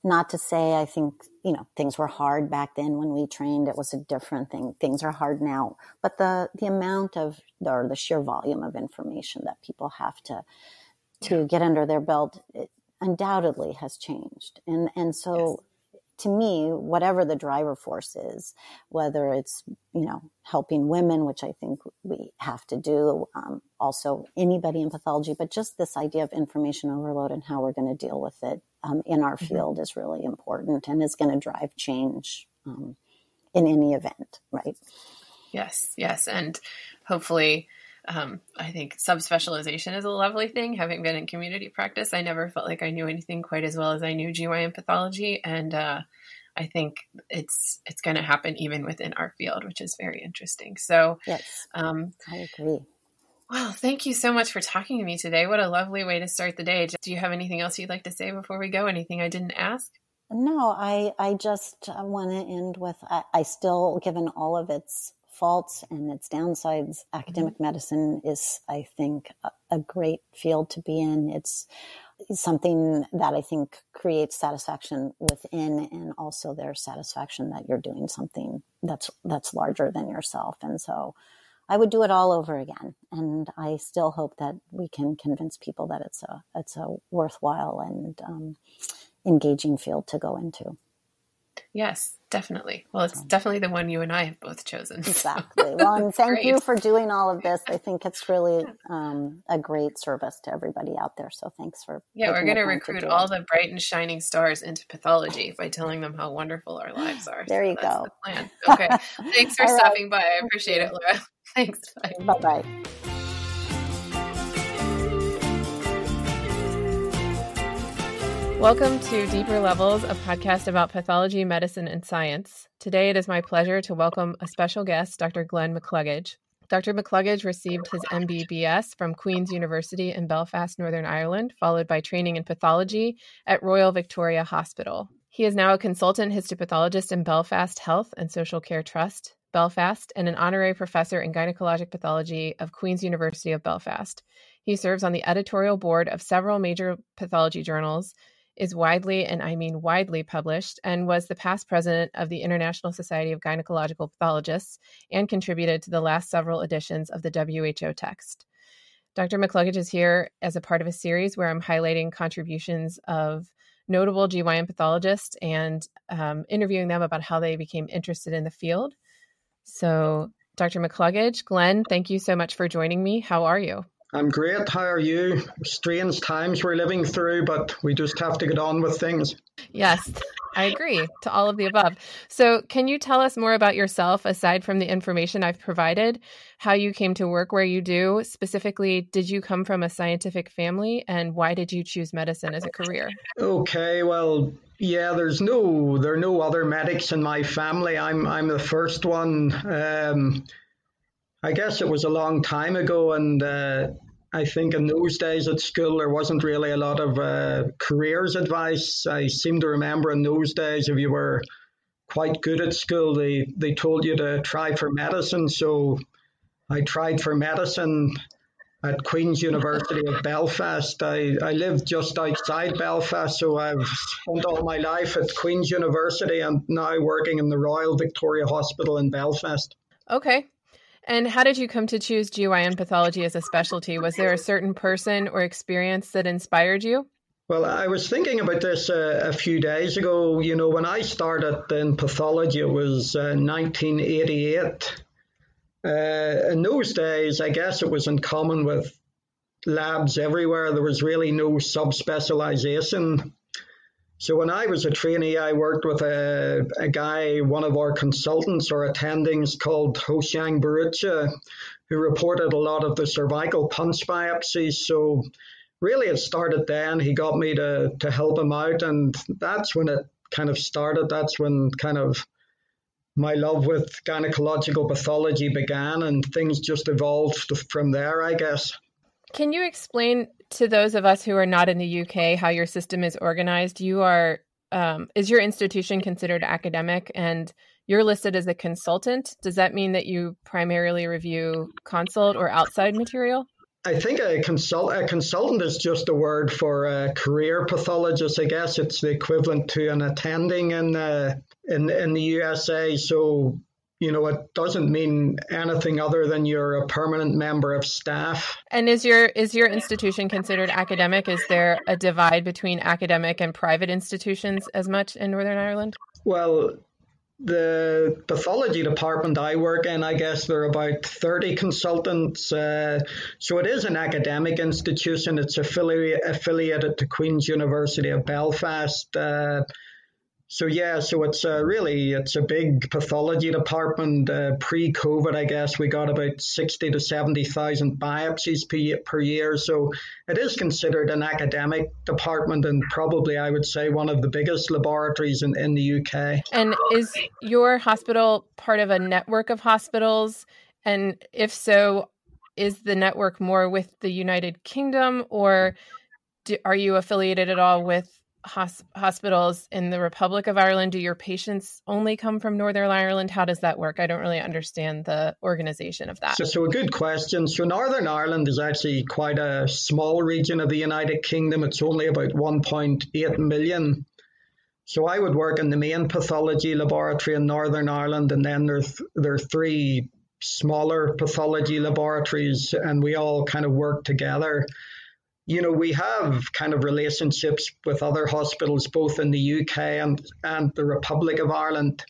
not to say I think, you know, things were hard back then when we trained. It was a different thing. Things are hard now, but the, the amount of, or the sheer volume of information that people have to, to yeah. get under their belt, it, undoubtedly has changed. And, and so yes. to me, whatever the driver force is, whether it's, you know, helping women, which I think we have to do, um, also anybody in pathology, but just this idea of information overload and how we're going to deal with it um, in our mm-hmm. field is really important and is going to drive change um, in any event, right? Yes, yes. And hopefully, um, I think subspecialization is a lovely thing. Having been in community practice, I never felt like I knew anything quite as well as I knew GYN pathology, and uh, I think it's it's going to happen even within our field, which is very interesting. So, yes, um, I agree. Well, thank you so much for talking to me today. What a lovely way to start the day. Do you have anything else you'd like to say before we go? Anything I didn't ask? No, I I just want to end with I, I still, given all of its faults and its downsides, academic mm-hmm. medicine is, I think, a, a, great field to be in. It's something that I think creates satisfaction within and also there's satisfaction that you're doing something that's that's larger than yourself. And so I would do it all over again. And I still hope that we can convince people that it's a it's a worthwhile and um, engaging field to go into. Yes, definitely. Well, it's definitely the one you and I have both chosen. (laughs) Exactly. Well, and thank great. you for doing all of this. I think it's really um, a great service to everybody out there. So thanks for. Yeah, we're going to recruit all the bright and shining stars into pathology by telling them how wonderful our lives are. There so you go. The plan. Okay. (laughs) thanks for stopping right. by. I appreciate it, Laura. (laughs) Thanks. Bye. Bye Welcome to Deeper Levels, a podcast about pathology, medicine, and science. Today it is my pleasure to welcome a special guest, Dr. Glenn McCluggage. Dr. McCluggage received his MBBS from Queen's University in Belfast, Northern Ireland, followed by training in pathology at Royal Victoria Hospital. He is now a consultant histopathologist in Belfast Health and Social Care Trust, Belfast, and an honorary professor in gynecologic pathology of Queen's University of Belfast. He serves on the editorial board of several major pathology journals, is widely, and I mean widely, published and was the past president of the International Society of Gynecological Pathologists and contributed to the last several editions of the WHO text. Dr. McCluggage is here as a part of a series where I'm highlighting contributions of notable GYN pathologists and um, interviewing them about how they became interested in the field. So, Dr. McCluggage, Glenn, thank you so much for joining me. How are you? I'm great. How are you? Strange times we're living through, but we just have to get on with things. Yes, I agree to all of the above. So, can you tell us more about yourself aside from the information I've provided? How you came to work where you do? Specifically, did you come from a scientific family and why did you choose medicine as a career? Okay, well, yeah, there's no there are no other medics in my family. I'm I'm the first one. Um, I guess it was a long time ago, and uh, I think in those days at school there wasn't really a lot of uh, careers advice. I seem to remember in those days if you were quite good at school, they they told you to try for medicine. So I tried for medicine at Queen's University of Belfast. I, I lived just outside Belfast, so I've spent all my life at Queen's University and now working in the Royal Victoria Hospital in Belfast. Okay, and how did you come to choose GYN pathology as a specialty? Was there a certain person or experience that inspired you? Well, I was thinking about this uh, a few days ago. You know, when I started in pathology, it was uh, 1988. uh, in those days, I guess it was in common with labs everywhere. There was really no subspecialization. So when I was a trainee, I worked with a, a guy, one of our consultants or attendings called Hoshang Bharucha, who reported a lot of the cervical punch biopsies. So really it started then. He got me to, to help him out. And that's when it kind of started. That's when kind of my love with gynecological pathology began and things just evolved from there, I guess. Can you explain to those of us who are not in the UK how your system is organized? You are um, is your institution considered academic and you're listed as a consultant? Does that mean that you primarily review consult or outside material? I think a consult a consultant is just a word for a career pathologist. I guess it's the equivalent to an attending in the in in the USA. So you know, it doesn't mean anything other than you're a permanent member of staff. And is your is your institution considered academic? Is there a divide between academic and private institutions as much in Northern Ireland? Well, the pathology department I work in, I guess there are about 30 consultants. Uh, so it is an academic institution. It's affiliated, affiliated to Queen's University of Belfast. Uh, so yeah, so it's a really it's a big pathology department. Uh, pre-COVID, I guess we got about sixty to seventy thousand biopsies per, per year. So it is considered an academic department, and probably I would say one of the biggest laboratories in, in the UK. And is your hospital part of a network of hospitals? And if so, is the network more with the United Kingdom, or do, are you affiliated at all with hos- hospitals in the Republic of Ireland? Do your patients only come from Northern Ireland? How does that work? I don't really understand the organization of that. So, so a good question. So, Northern Ireland is actually quite a small region of the United Kingdom. It's only about 1.8 million. So, I would work in the main pathology laboratory in Northern Ireland, and then there's there are three smaller pathology laboratories, and we all kind of work together you know, we have kind of relationships with other hospitals, both in the UK and, and the Republic of Ireland.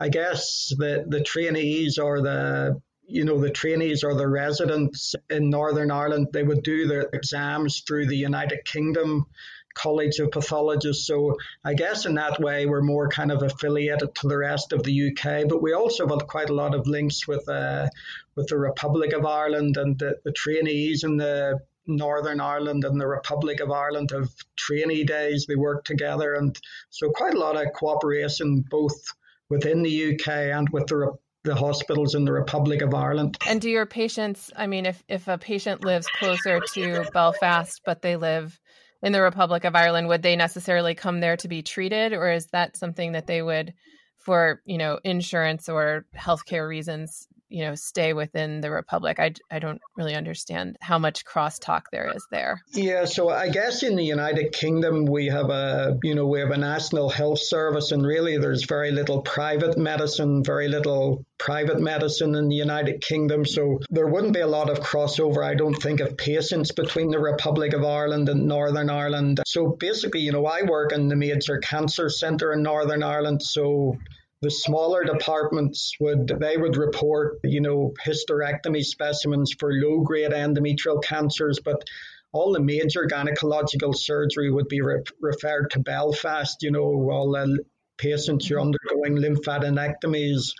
I guess the, the trainees or the you know the trainees or the residents in Northern Ireland they would do their exams through the United Kingdom College of Pathologists. So I guess in that way we're more kind of affiliated to the rest of the UK. But we also have quite a lot of links with uh, with the Republic of Ireland and the, the trainees and the Northern Ireland and the Republic of Ireland have trainee days. They work together, and so quite a lot of cooperation both within the UK and with the the hospitals in the Republic of Ireland. And do your patients? I mean, if if a patient lives closer to Belfast, but they live in the Republic of Ireland, would they necessarily come there to be treated, or is that something that they would? for you know insurance or healthcare reasons you know stay within the republic i, I don't really understand how much crosstalk there is there. Yeah so i guess in the united kingdom we have a you know we have a national health service and really there's very little private medicine very little private medicine in the united kingdom. So there wouldn't be a lot of crossover i don't think of patients between the republic of ireland and northern ireland. So basically you know i work in the major cancer centre in northern ireland so the smaller departments would they would report you know hysterectomy specimens for low grade endometrial cancers but all the major gynecological surgery would be re- referred to Belfast you know all the patients who are undergoing lymphadenectomies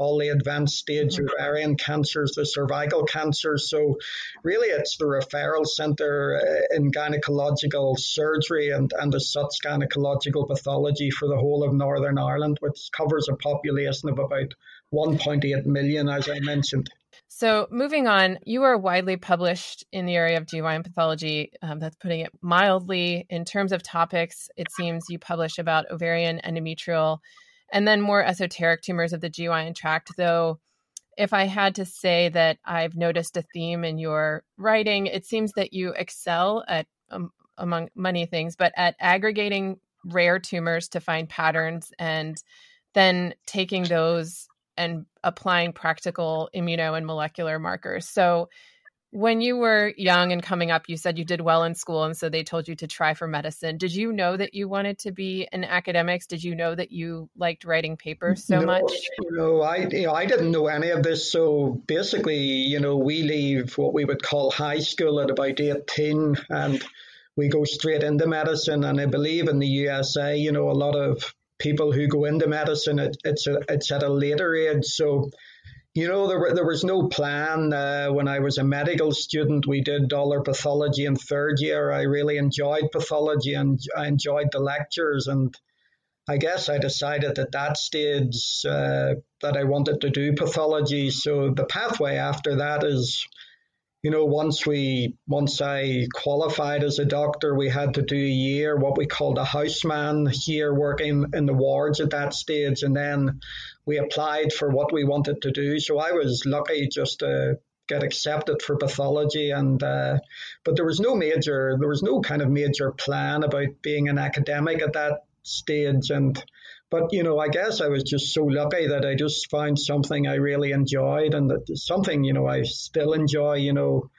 all the advanced stage mm-hmm. ovarian cancers, the cervical cancers. So, really, it's the referral centre uh, in gynecological surgery and, and as such gynecological pathology for the whole of Northern Ireland, which covers a population of about 1.8 million, as I mentioned. So, moving on, you are widely published in the area of GYN pathology. Um, that's putting it mildly. In terms of topics, it seems you publish about ovarian, endometrial, and then more esoteric tumors of the GYN tract, though if I had to say that I've noticed a theme in your writing, it seems that you excel at, um, among many things, but at aggregating rare tumors to find patterns and then taking those and applying practical immuno and molecular markers. So, when you were young and coming up, you said you did well in school, and so they told you to try for medicine. Did you know that you wanted to be in academics? Did you know that you liked writing papers so no, much? You know, I you know I didn't know any of this. So basically, you know, we leave what we would call high school at about eighteen, and we go straight into medicine. And I believe in the USA, you know, a lot of people who go into medicine, it, it's a, it's at a later age. So you know, there, there was no plan. Uh, when I was a medical student, we did dollar pathology in third year. I really enjoyed pathology and I enjoyed the lectures. And I guess I decided at that stage uh, that I wanted to do pathology. So the pathway after that is you know, once we, once I qualified as a doctor, we had to do a year, what we called a houseman year working in the wards at that stage. And then we applied for what we wanted to do. So I was lucky just to get accepted for pathology. And, uh, but there was no major, there was no kind of major plan about being an academic at that stage. And, but you know, I guess I was just so lucky that I just found something I really enjoyed, and that something you know I still enjoy. You know,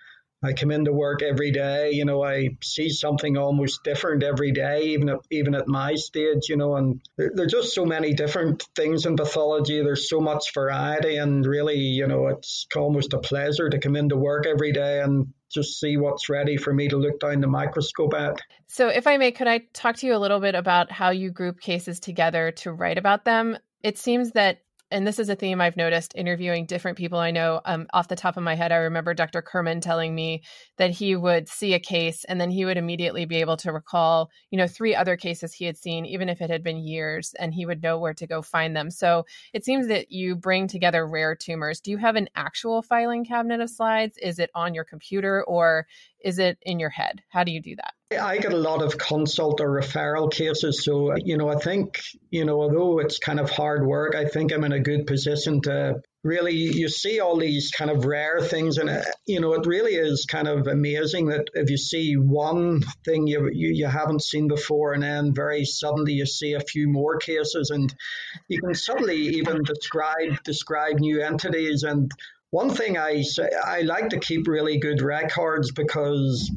I come into work every day. You know, I see something almost different every day, even at, even at my stage. You know, and there, just so many different things in pathology. There's so much variety, and really, you know, it's almost a pleasure to come into work every day and just see what's ready for me to look down the microscope at. So, if I may, could I talk to you a little bit about how you group cases together to write about them? It seems that and this is a theme I've noticed interviewing different people I know. Um, off the top of my head, I remember Dr. Kurman telling me that he would see a case and then he would immediately be able to recall, you know, three other cases he had seen, even if it had been years, and he would know where to go find them. So it seems that you bring together rare tumors. Do you have an actual filing cabinet of slides? Is it on your computer or is it in your head? How do you do that? I get a lot of consult or referral cases. So, you know, I think, you know, although it's kind of hard work, I think I'm in a good position to really, you see all these kind of rare things. And, uh, you know, it really is kind of amazing that if you see one thing you, you, you haven't seen before, and then very suddenly you see a few more cases, and you can suddenly even describe, describe new entities. And one thing I I like to keep really good records because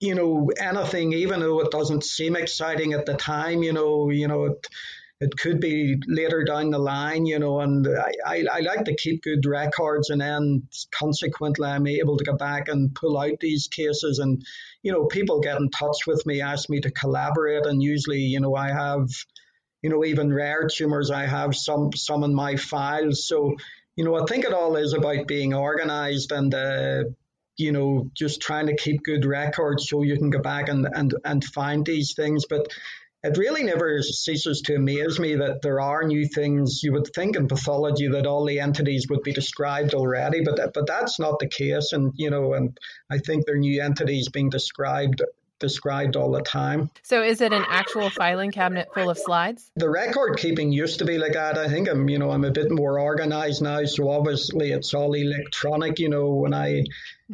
you know, anything, even though it doesn't seem exciting at the time, you know, you know, it, it could be later down the line, you know, and I, I, I, like to keep good records and then consequently I'm able to go back and pull out these cases and, you know, people get in touch with me, ask me to collaborate and usually, you know, I have, you know, even rare tumors, I have some, some in my files. So, you know, I think it all is about being organized and, uh, you know, just trying to keep good records so you can go back and, and, and find these things. But it really never ceases to amaze me that there are new things. You would think in pathology that all the entities would be described already, but that, but that's not the case. And you know, and I think there are new entities being described described all the time. So is it an actual filing cabinet full of slides? The record keeping used to be like that. I think I'm, you know, I'm a bit more organized now. So obviously it's all electronic. You know, when I.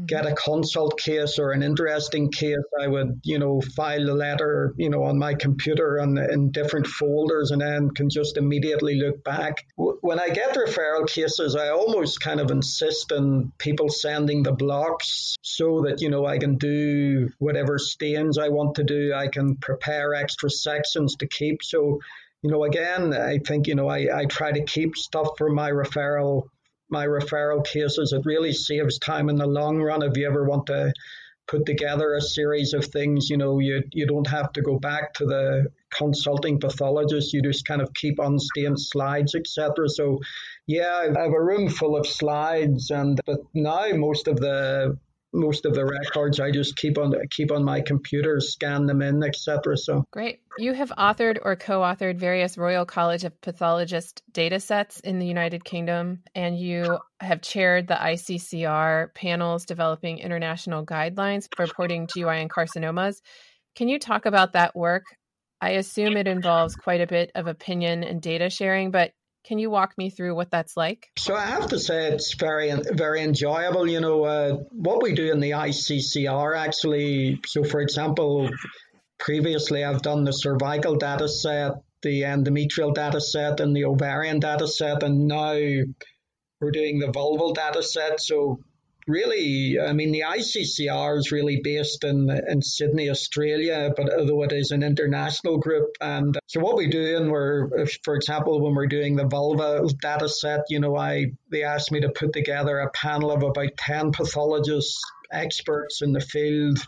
get a consult case or an interesting case, I would, you know, file the letter, you know, on my computer and in different folders and then can just immediately look back. When I get referral cases, I almost kind of insist on people sending the blocks so that, you know, I can do whatever stains I want to do. I can prepare extra sections to keep. So, you know, again, I think, you know, I, I try to keep stuff for my referral my referral cases. It really saves time in the long run if you ever want to put together a series of things. You know, you you don't have to go back to the consulting pathologist. You just kind of keep on staying slides, etc. So, yeah, I have a room full of slides, and but now most of the most of the records I just keep on keep on my computer, scan them in, etc. So great. You have authored or co-authored various Royal College of Pathologist data sets in the United Kingdom, and you have chaired the ICCR panels developing international guidelines for reporting and carcinomas. Can you talk about that work? I assume it involves quite a bit of opinion and data sharing, but can you walk me through what that's like? So I have to say it's very very enjoyable. You know uh, what we do in the ICCR actually. So for example, previously I've done the cervical data set, the endometrial data set, and the ovarian data set, and now we're doing the vulval data set. So really, I mean, the ICCR is really based in in Sydney, Australia, but although it is an international group, and so what we do, and we're, for example, when we're doing the vulva data set, you know, I they asked me to put together a panel of about ten pathologists, experts in the field,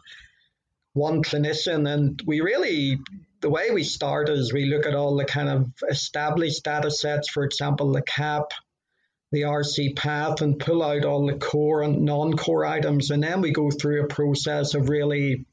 one clinician, and we really the way we start is we look at all the kind of established data sets, for example, the CAP, the RCPath, and pull out all the core and non core items. And then we go through a process of really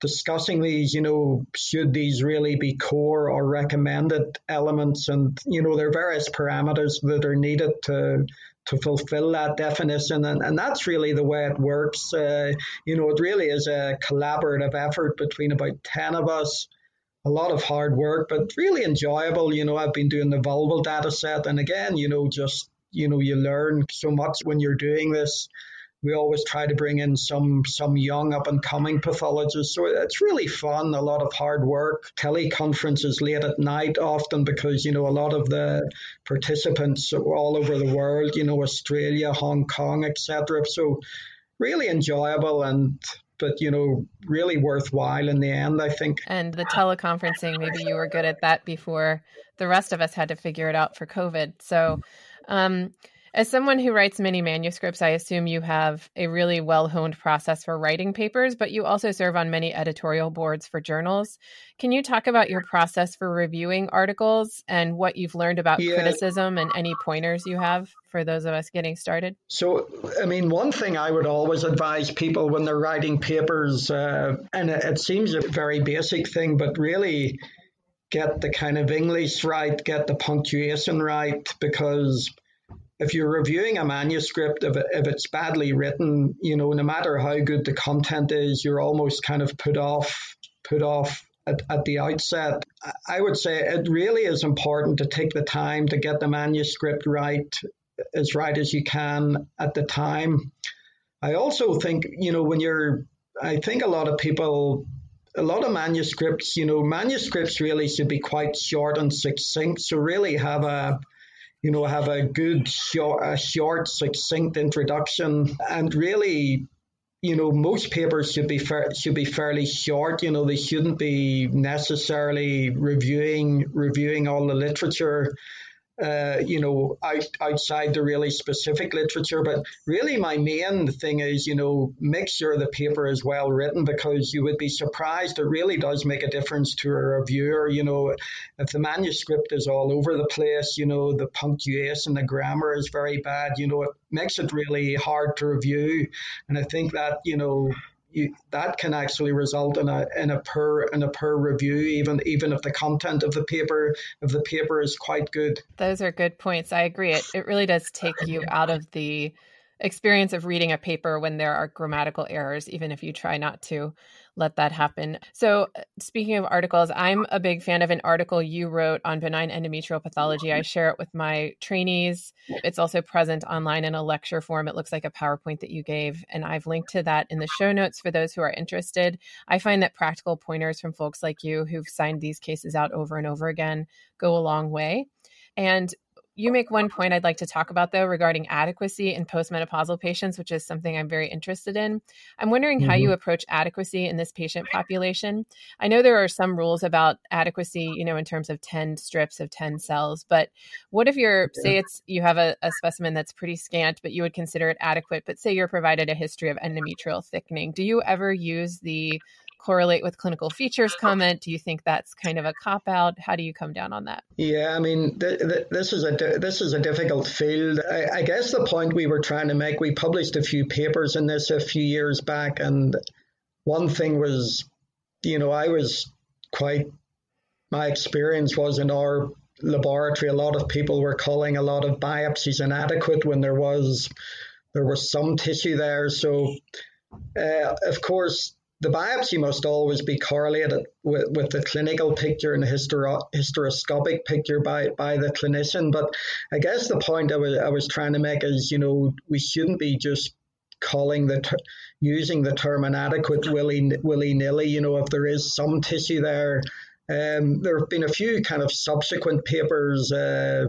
discussing these, you know, should these really be core or recommended elements? And, you know, there are various parameters that are needed to to fulfill that definition. And, and that's really the way it works. Uh, you know, it really is a collaborative effort between about 10 of us a lot of hard work, but really enjoyable. You know, I've been doing the vulval data set, and again, you know, just you know, you learn so much when you're doing this. We always try to bring in some some young up and coming pathologists, so it's really fun. A lot of hard work. Teleconferences late at night, often because you know a lot of the participants all over the world, you know, Australia, Hong Kong, etc. So really enjoyable and but you know, really worthwhile in the end, I think. And the teleconferencing, maybe you were good at that before the rest of us had to figure it out for COVID. So, um, as someone who writes many manuscripts, I assume you have a really well honed process for writing papers, but you also serve on many editorial boards for journals. Can you talk about your process for reviewing articles and what you've learned about yeah. criticism and any pointers you have for those of us getting started? So, I mean, one thing I would always advise people when they're writing papers, uh, and it seems a very basic thing, but really get the kind of English right, get the punctuation right, because if you're reviewing a manuscript, if, if it's badly written, you know, no matter how good the content is, you're almost kind of put off, put off at, at the outset. I would say it really is important to take the time to get the manuscript right, as right as you can at the time. I also think, you know, when you're, I think a lot of people a lot of manuscripts, you know, manuscripts really should be quite short and succinct. So really have a you know, have a good short, a short, succinct introduction, and really, you know, most papers should be fa- should be fairly short. You know, they shouldn't be necessarily reviewing reviewing all the literature uh, you know, out, outside the really specific literature. But really, my main thing is, you know, make sure the paper is well written because you would be surprised. It really does make a difference to a reviewer. You know, if the manuscript is all over the place, you know, the punctuation, the grammar is very bad, you know, it makes it really hard to review. And I think that, you know, you, that can actually result in a in a per in a per review even even if the content of the paper of the paper is quite good. Those are good points. I agree. It it really does take you out of the experience of reading a paper when there are grammatical errors even if you try not to let that happen. So, uh, speaking of articles, I'm a big fan of an article you wrote on benign endometrial pathology. I share it with my trainees. It's also present online in a lecture form. It looks like a PowerPoint that you gave, and I've linked to that in the show notes for those who are interested. I find that practical pointers from folks like you who've signed these cases out over and over again go a long way. And you make one point I'd like to talk about, though, regarding adequacy in postmenopausal patients, which is something I'm very interested in. I'm wondering mm-hmm. how you mm-hmm. approach adequacy in this patient population. I know there are some rules about adequacy, you know, in terms of 10 strips of 10 cells, but what if you're, say, it's you have a, a specimen that's pretty scant, but you would consider it adequate, but say you're provided a history of endometrial thickening? Do you ever use the correlate with clinical features comment? Do you think that's kind of a cop out? How do you come down on that? Yeah, I mean, th- th- this is a di- this is a difficult field. I-, I guess the point we were trying to make, we published a few papers in this a few years back, and one thing was, you know, I was quite. My experience was in our laboratory, a lot of people were calling a lot of biopsies inadequate when there was there was some tissue there. So, uh, of course, the biopsy must always be correlated with, with the clinical picture and the historo- hysteroscopic picture by, by the clinician. But I guess the point I was, I was trying to make is, you know, we shouldn't be just calling the ter- using the term inadequate willy willy nilly. You know, if there is some tissue there, um, there have been a few kind of subsequent papers. Uh,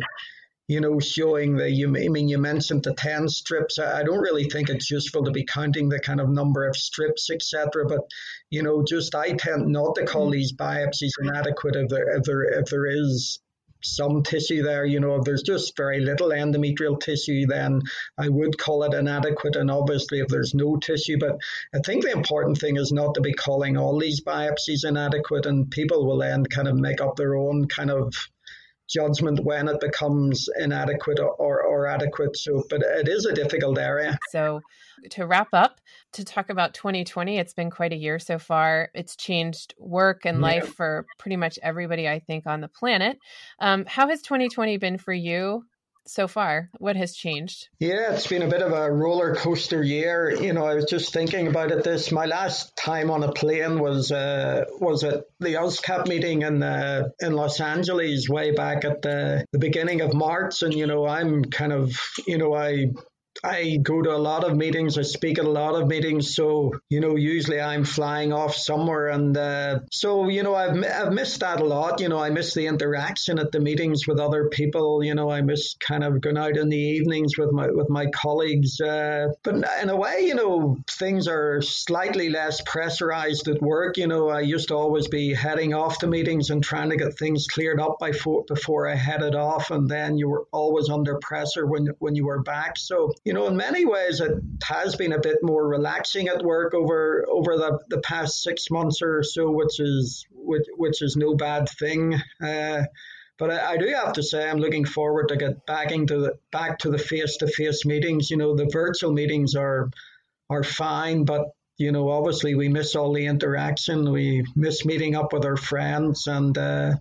you know, showing the, you, I mean, you mentioned the 10 strips. I don't really think it's useful to be counting the kind of number of strips, etc. But, you know, just I tend not to call mm. these biopsies inadequate if there, if there, if there is some tissue there. You know, if there's just very little endometrial tissue, then I would call it inadequate. And obviously, if there's no tissue, but I think the important thing is not to be calling all these biopsies inadequate, and people will then kind of make up their own kind of judgment when it becomes inadequate or, or adequate. So, but it is a difficult area. So, to wrap up, to talk about 2020, it's been quite a year so far. It's changed work and life yeah. for pretty much everybody, I think, on the planet. Um, how has 2020 been for you? So far? What has changed? Yeah, it's been a bit of a roller coaster year. You know, I was just thinking about it. This my last time on a plane was uh, was at the USCAP meeting in uh, in Los Angeles way back at the the beginning of March, and you know, I'm kind of you know I I go to a lot of meetings. I speak at a lot of meetings. So, you know, usually I'm flying off somewhere. And uh, so, you know, I've, I've missed that a lot. You know, I miss the interaction at the meetings with other people. You know, I miss kind of going out in the evenings with my, with my colleagues. Uh, but in a way, you know, things are slightly less pressurized at work. You know, I used to always be heading off to meetings and trying to get things cleared up before, before I headed off. And then you were always under pressure when, when you were back. So, you know, in many ways, it has been a bit more relaxing at work over over the, the past six months or so, which is which, which is no bad thing. Uh, but I, I, do have to say, I'm looking forward to get back into the back to the face to face meetings. You know, the virtual meetings are are fine, but you know, obviously we miss all the interaction. We miss meeting up with our friends, and uh,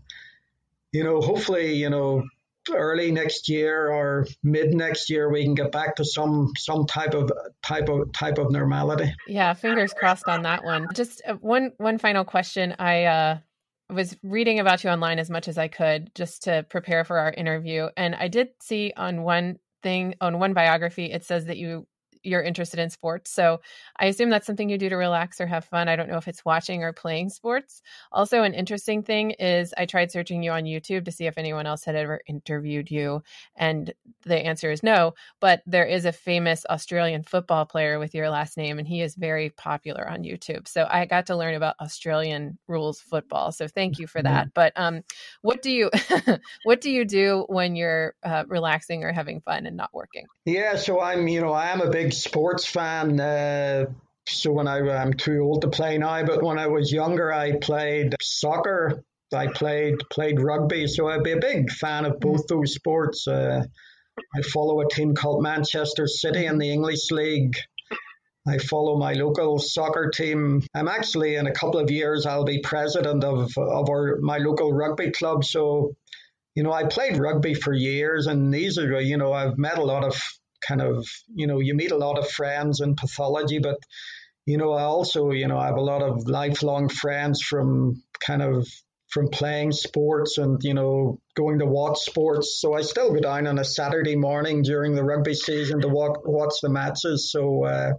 you know, hopefully, you know, early next year or mid next year we can get back to some some type of type of type of normality. Yeah fingers crossed on that one. Just uh, one one final question. I uh was reading about you online as much as i could just to prepare for our interview and i did see on one thing on one biography it says that you you're interested in sports. So I assume that's something you do to relax or have fun. I don't know if it's watching or playing sports. Also, an interesting thing is I tried searching you on YouTube to see if anyone else had ever interviewed you. And the answer is no. But there is a famous Australian football player with your last name, and he is very popular on YouTube. So I got to learn about Australian rules football. So thank you for that. But um, what do you (laughs) what do you do when you're uh, relaxing or having fun and not working? Yeah, so I'm you know I am a big big sports fan. Uh, so when I, I'm too old to play now, but when I was younger, I played soccer. I played played rugby, so I'd be a big fan of both those sports. Uh, I follow a team called Manchester City in the English League. I follow my local soccer team. I'm actually in a couple of years I'll be president of of our my local rugby club. So, you know, I played rugby for years, and these are you know I've met a lot of kind of, you know, you meet a lot of friends in pathology, but, you know, I also, you know, I have a lot of lifelong friends from kind of from playing sports and you know going to watch sports. So I still go down on a Saturday morning during the rugby season to watch, watch the matches. So uh,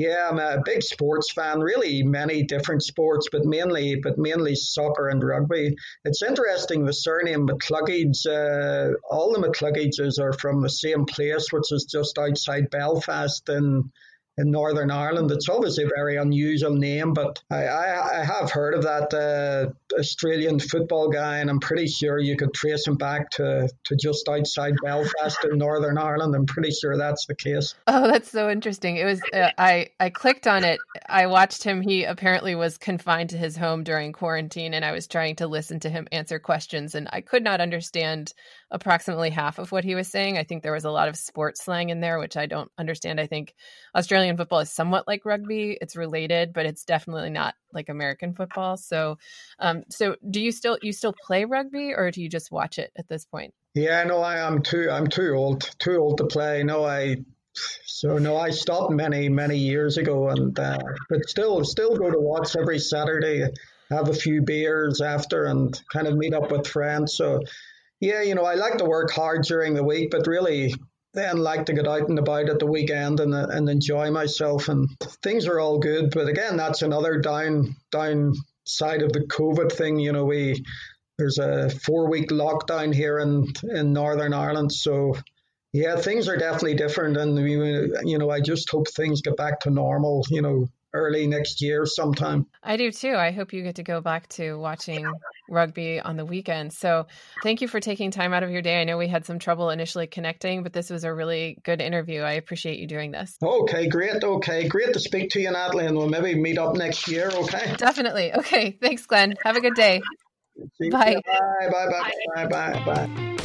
yeah, I'm a big sports fan. Really, many different sports, but mainly, but mainly soccer and rugby. It's interesting. The surname McCluggage. Uh, all the McCluggages are from the same place, which is just outside Belfast in in Northern Ireland. It's obviously a very unusual name, but I, I, I have heard of that uh, Australian football guy, and I'm pretty sure you could trace him back to, to just outside Belfast in Northern Ireland. I'm pretty sure that's the case. Oh, that's so interesting. It was uh, I I clicked on it. I watched him. He apparently was confined to his home during quarantine, and I was trying to listen to him answer questions, and I could not understand approximately half of what he was saying. I think there was a lot of sports slang in there, which I don't understand. I think Australian football is somewhat like rugby. It's related, but it's definitely not like American football. So, um, so do you still you still play rugby, or do you just watch it at this point? Yeah, no, I am too. I'm too old, too old to play. No, I. So no, I stopped many many years ago, and uh, but still still go to watch every Saturday. Have a few beers after, and kind of meet up with friends. So yeah, you know, I like to work hard during the week, but really then like to get out and about at the weekend and and enjoy myself. And things are all good, but again, that's another down down side of the COVID thing. You know, we there's a four week lockdown here in in Northern Ireland. So yeah, things are definitely different, and we, you know, I just hope things get back to normal. You know, early next year sometime. I do too. I hope you get to go back to watching rugby on the weekend. So thank you for taking time out of your day. I know we had some trouble initially connecting, but this was a really good interview. I appreciate you doing this. Okay, great. Okay, great to speak to you, Natalie, and we'll maybe meet up next year. Okay. Definitely. Okay. Thanks, Glenn. Have a good day. Bye. Bye. Bye. Bye. Bye. Bye. Bye.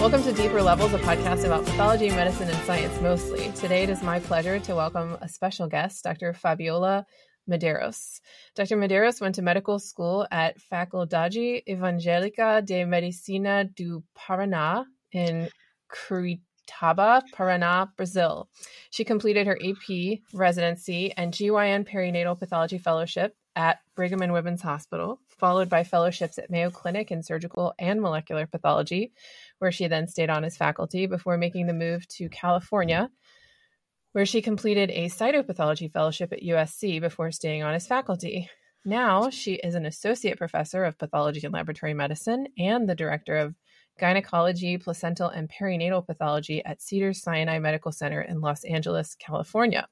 Welcome to Deeper Levels, a podcast about pathology, medicine, and science mostly. Today it is my pleasure to welcome a special guest, Dr. Fabiola Medeiros. Dr. Medeiros went to medical school at Faculdade Evangélica de Medicina do Paraná in Curitiba, Paraná, Brazil. She completed her AP residency and GYN perinatal pathology fellowship at Brigham and Women's Hospital, followed by fellowships at Mayo Clinic in surgical and molecular pathology, where she then stayed on as faculty before making the move to California, where she completed a cytopathology fellowship at USC before staying on as faculty. Now she is an associate professor of pathology and laboratory medicine and the director of gynecology, placental, and perinatal pathology at Cedars Sinai Medical Center in Los Angeles, California.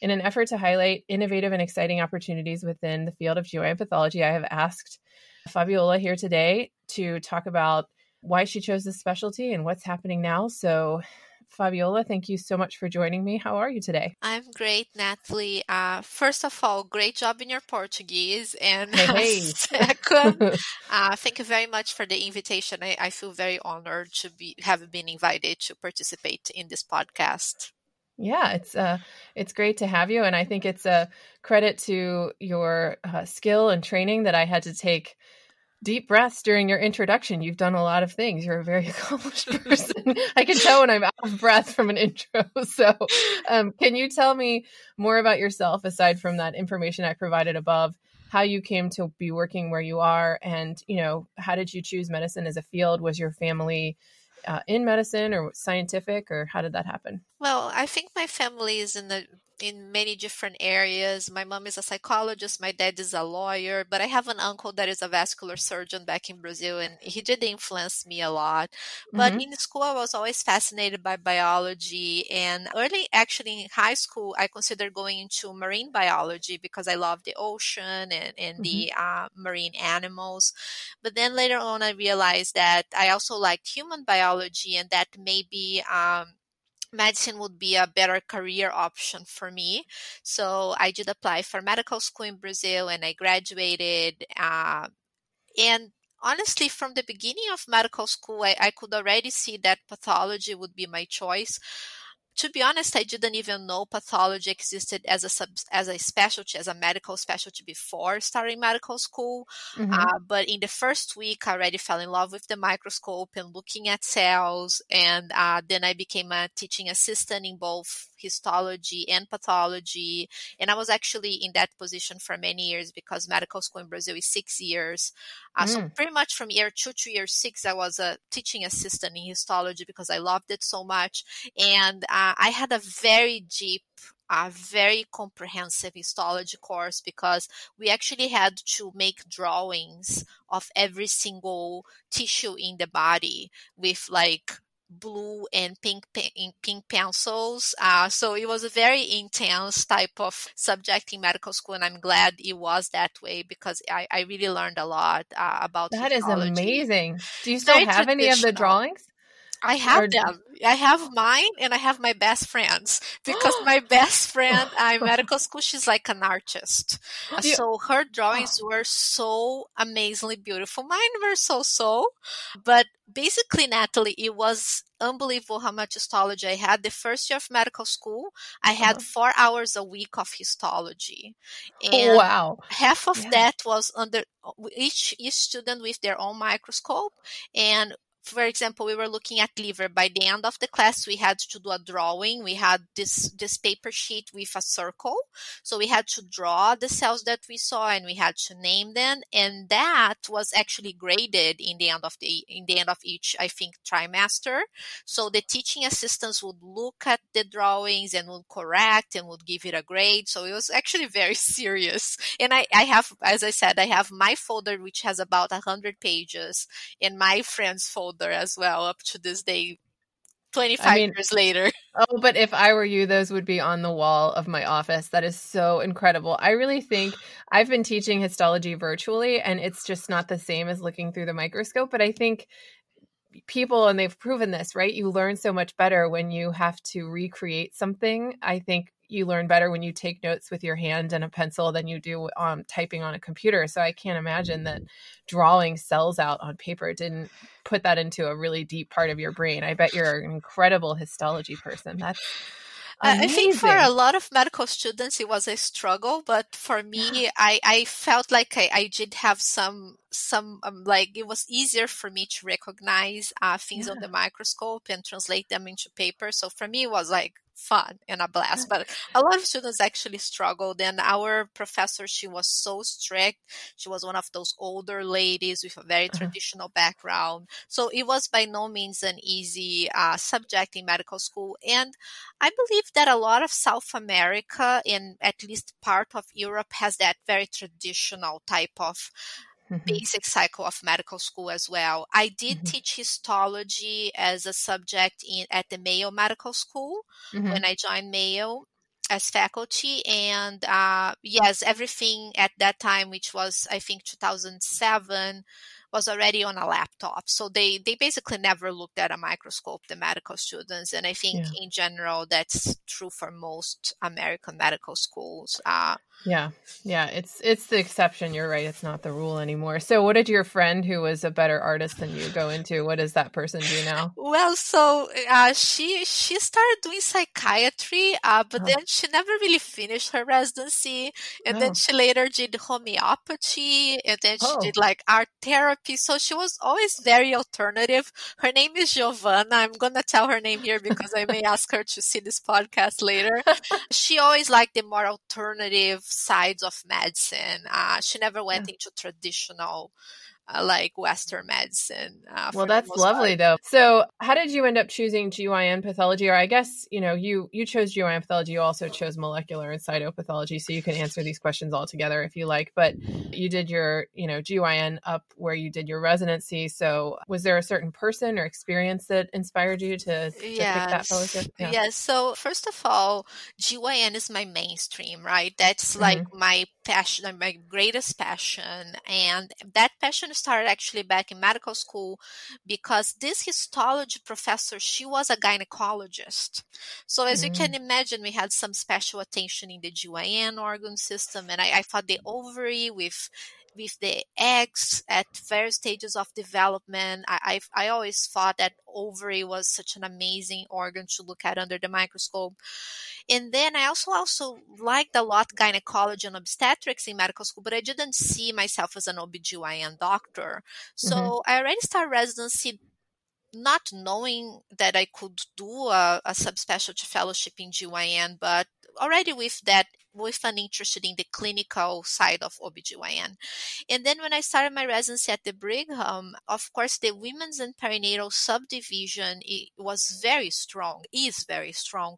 In an effort to highlight innovative and exciting opportunities within the field of GYN pathology, I have asked Fabiola here today to talk about why she chose this specialty and what's happening now. So, Fabiola, thank you so much for joining me. How are you today? I'm great, Natalie. Uh, first of all, great job in your Portuguese. And hey, (laughs) second, (laughs) uh, thank you very much for the invitation. I, I feel very honored to be have been invited to participate in this podcast. Yeah, it's uh, it's great to have you, and I think it's a credit to your uh, skill and training that I had to take deep breaths during your introduction. You've done a lot of things. You're a very (laughs) accomplished person. I can tell when I'm out of breath from an intro. (laughs) So, um, can you tell me more about yourself aside from that information I provided above? How you came to be working where you are, and you know, how did you choose medicine as a field? Was your family uh, in medicine or scientific, or how did that happen? Well, I think my family is in the in many different areas. My mom is a psychologist, my dad is a lawyer, but I have an uncle that is a vascular surgeon back in Brazil, and he did influence me a lot. But mm-hmm. in school, I was always fascinated by biology, and early, actually, in high school, I considered going into marine biology because I love the ocean and, and mm-hmm. the uh, marine animals. But then later on, I realized that I also liked human biology, and that maybe um, medicine would be a better career option for me. So I did apply for medical school in Brazil and I graduated. Uh, and honestly, from the beginning of medical school, I, I could already see that pathology would be my choice to be honest, I didn't even know pathology existed as a sub, as a specialty, as a medical specialty before starting medical school. Mm-hmm. Uh, but in the first week, I already fell in love with the microscope and looking at cells. And uh, then I became a teaching assistant in both histology and pathology. And I was actually in that position for many years because medical school in Brazil is six years. Uh, mm. So pretty much from year two to year six, I was a teaching assistant in histology because I loved it so much. And uh, I had a very deep a very comprehensive histology course because we actually had to make drawings of every single tissue in the body with like blue and pink pink pencils. Uh, so it was a very intense type of subject in medical school, and I'm glad it was that way because I, I really learned a lot uh, about. That is amazing. Do you still very have any of the drawings? I have them. I have mine and I have my best friends because (gasps) my best friend in medical school, she's like an artist. You... So her drawings were so amazingly beautiful. Mine were so so. But basically, Natalie, it was unbelievable how much histology I had. The first year of medical school, I had uh-huh. four hours a week of histology. And wow. Half of yeah. that was under each, each student with their own microscope and for example, we were looking at liver. By the end of the class, we had to do a drawing. We had this this paper sheet with a circle, so we had to draw the cells that we saw, and we had to name them. And that was actually graded in the end of the in the end of each, I think, trimester. So the teaching assistants would look at the drawings and would correct and would give it a grade. So it was actually (laughs) very serious. And I, I have, as I said, I have my folder which has about hundred pages, and my friend's folder as well up to this day 25 I mean, years later. (laughs) Oh, but if I were you, those would be on the wall of my office. That is so incredible. I really think (sighs) I've been teaching histology virtually, and it's just not the same as looking through the microscope. But I think people, and they've proven this, right? You learn so much better when you have to recreate something. I think you learn better when you take notes with your hand and a pencil than you do um, typing on a computer. So I can't imagine that drawing cells out on paper didn't put that into a really deep part of your brain. I bet you're an incredible histology person. That's Amazing. I think for a lot of medical students it was a struggle, but for me, I, I felt like I, I did have some some um, like it was easier for me to recognize uh, things yeah. on the microscope and translate them into paper. So for me, it was like fun and a blast. But a lot of students actually struggled. And our professor, she was so strict. She was one of those older ladies with a very uh-huh. traditional background. So it was by no means an easy uh, subject in medical school. And I believe that a lot of South America and at least part of Europe has that very traditional type of mm-hmm. basic cycle of medical school as well. I did mm-hmm. teach histology as a subject in at the Mayo Medical School mm-hmm. when I joined Mayo as faculty and uh, yes everything at that time which was i think 2007 was already on a laptop. So they, they basically never looked at a microscope, the medical students. And I think yeah. in general, that's true for most American medical schools. Uh, yeah. Yeah. It's, it's the exception. You're right. It's not the rule anymore. So what did your friend who was a better artist than you go into? What does that person do now? Well, so, uh, she, she started doing psychiatry, uh, but oh. then she never really finished her residency. And oh. then she later did homeopathy and then she oh. did like art therapy therapy. So she was always very alternative. Her name is Giovanna. I'm going to tell her name here because I may ask her to see this podcast later. (laughs) she always liked the more alternative sides of medicine. Uh, she never went yeah. into traditional uh, like Western medicine. Uh, well, that's lovely part. though. So, how did you end up choosing GYN pathology? Or I guess you know you you chose GYN pathology. You also chose molecular and cytopathology, so you can answer these questions all together if you like. But you did your you know GYN up where you did your residency. So, was there a certain person or experience that inspired you to, to yes. pick that fellowship? Yeah. Yes. So, first of all, GYN is my mainstream, right? That's mm-hmm. like my passion, my greatest passion, and that passion started actually back in medical school because this histology professor, she was a gynecologist. So as mm-hmm. you can mm. imagine, we had some special attention in the GYN organ system, and I, I thought the ovary with with the eggs at various stages of development. I, I, I always thought that ovary was such an amazing organ to look at under the microscope. And then I also also liked a lot gynecology and obstetrics in medical school, but I didn't see myself as an OBGYN doctor. So mm-hmm. I already started residency not knowing that I could do a, a subspecialty fellowship in GYN, but already with that with an interest in the clinical side of OBGYN. And then when I started my residency at the Brigham, of course, the women's and perinatal subdivision was very strong, is very strong.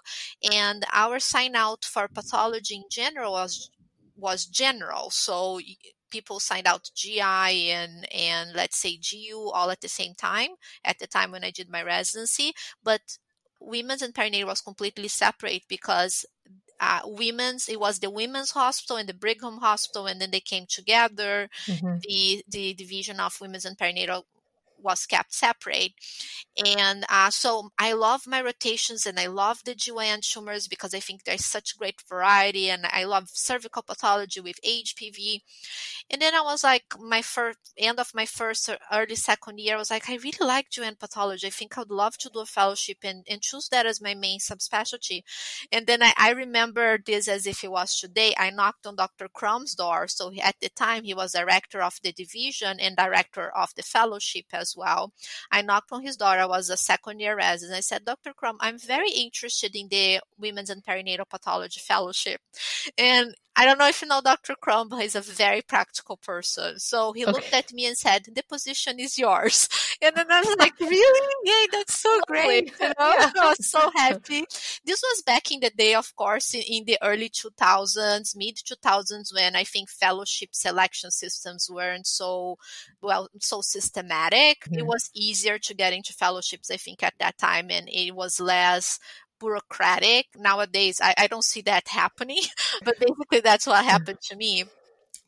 And our sign out for pathology in general was was general. So people signed out GI and and let's say GU all at the same time at the time when I did my residency, but women's and perinatal was completely separate because uh, women's it was the women's hospital and the brigham hospital and then they came together mm-hmm. the the division of women's and perinatal was kept separate. And uh, so I love my rotations and I love the GYN tumors because I think there's such great variety and I love cervical pathology with HPV. And then I was like, my first end of my first early second year, I was like, I really like GYN pathology. I think I would love to do a fellowship and, and choose that as my main subspecialty. And then I, I remember this as if it was today. I knocked on Dr. Crum's door. So at the time, he was director of the division and director of the fellowship as as well. I knocked on his door. I was a second year resident. I said, Dr. Crum, I'm very interested in the Women's and Perinatal Pathology Fellowship. And I don't know if you know Dr. Crum, but he's a very practical person. So he okay. looked at me and said, The position is yours. (laughs) And then I was like, Really? Yay, that's so great. You know? yeah. (laughs) I was so (laughs) happy. This was back in the day, of course, in, in the early 2000s, mid 2000s, when I think fellowship selection systems weren't so well, so systematic. Mm-hmm. It was easier to get into fellowships, I think, at that time, and it was less bureaucratic. Nowadays, I, I don't see that happening, (laughs) but basically that's what happened to me.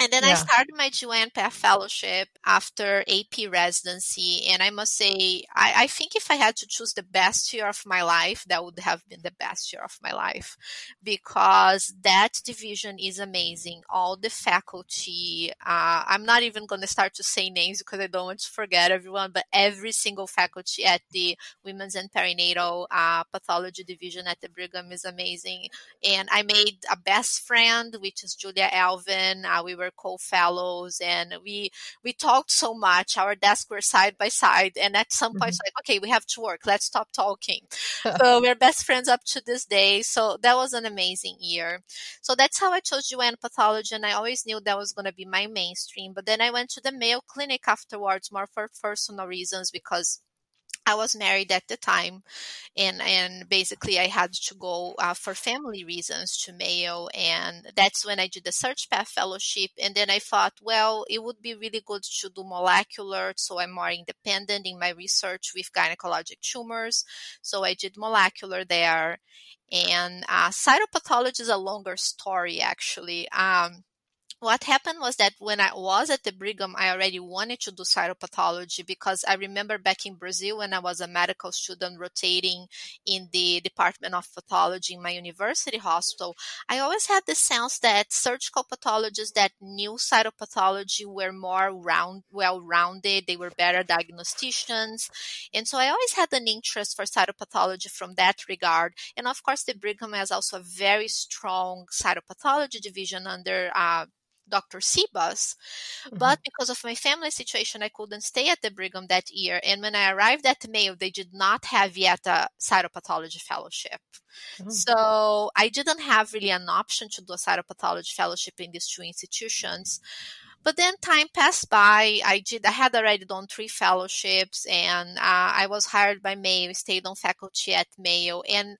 And then yeah. I started my GYN path fellowship after AP residency. And I must say, I, I, think if I had to choose the best year of my life, that would have been the best year of my life because that division is amazing. All the faculty, uh, I'm not even going to start to say names because I don't want to forget everyone, but every single faculty at the Women's and Perinatal uh, Pathology Division at the Brigham is amazing. And I made a best friend, which is Julia Elvin. Uh, we were co-fellows and we we talked so much. Our desks were side by side and at some point mm-hmm. like okay we have to work. Let's stop talking. (laughs) So we're best friends up to this day. So that was an amazing year. So that's how i chose GYN pathology and i always knew that was going to be my mainstream but then i went to the mayo clinic afterwards more for personal reasons because I was married at the time, and and basically I had to go uh, for family reasons to Mayo, and that's when I did the Surg Path Fellowship. And then I thought, well, it would be really good to do molecular, so I'm more independent in my research with gynecologic tumors. So I did molecular there, and uh, cytopathology is a longer story actually. Um, what happened was that when I was at the Brigham, I already wanted to do cytopathology because I remember back in Brazil when I was a medical student rotating in the Department of Pathology in my university hospital, I always had the sense that surgical pathologists that knew cytopathology were more round, well-rounded, they were better diagnosticians. And so I always had an interest for cytopathology from that regard. And of course, the Brigham has also a very strong cytopathology division under uh, Dr. Cibas. Mm-hmm. But because of my family situation, I couldn't stay at the Brigham that year. And when I arrived at Mayo, they did not have yet a cytopathology fellowship. Mm-hmm. So I didn't have really an option to do a cytopathology fellowship in these two institutions. But then time passed by. I did. I had already done three fellowships, and uh, I was hired by Mayo. Stayed on faculty at Mayo, and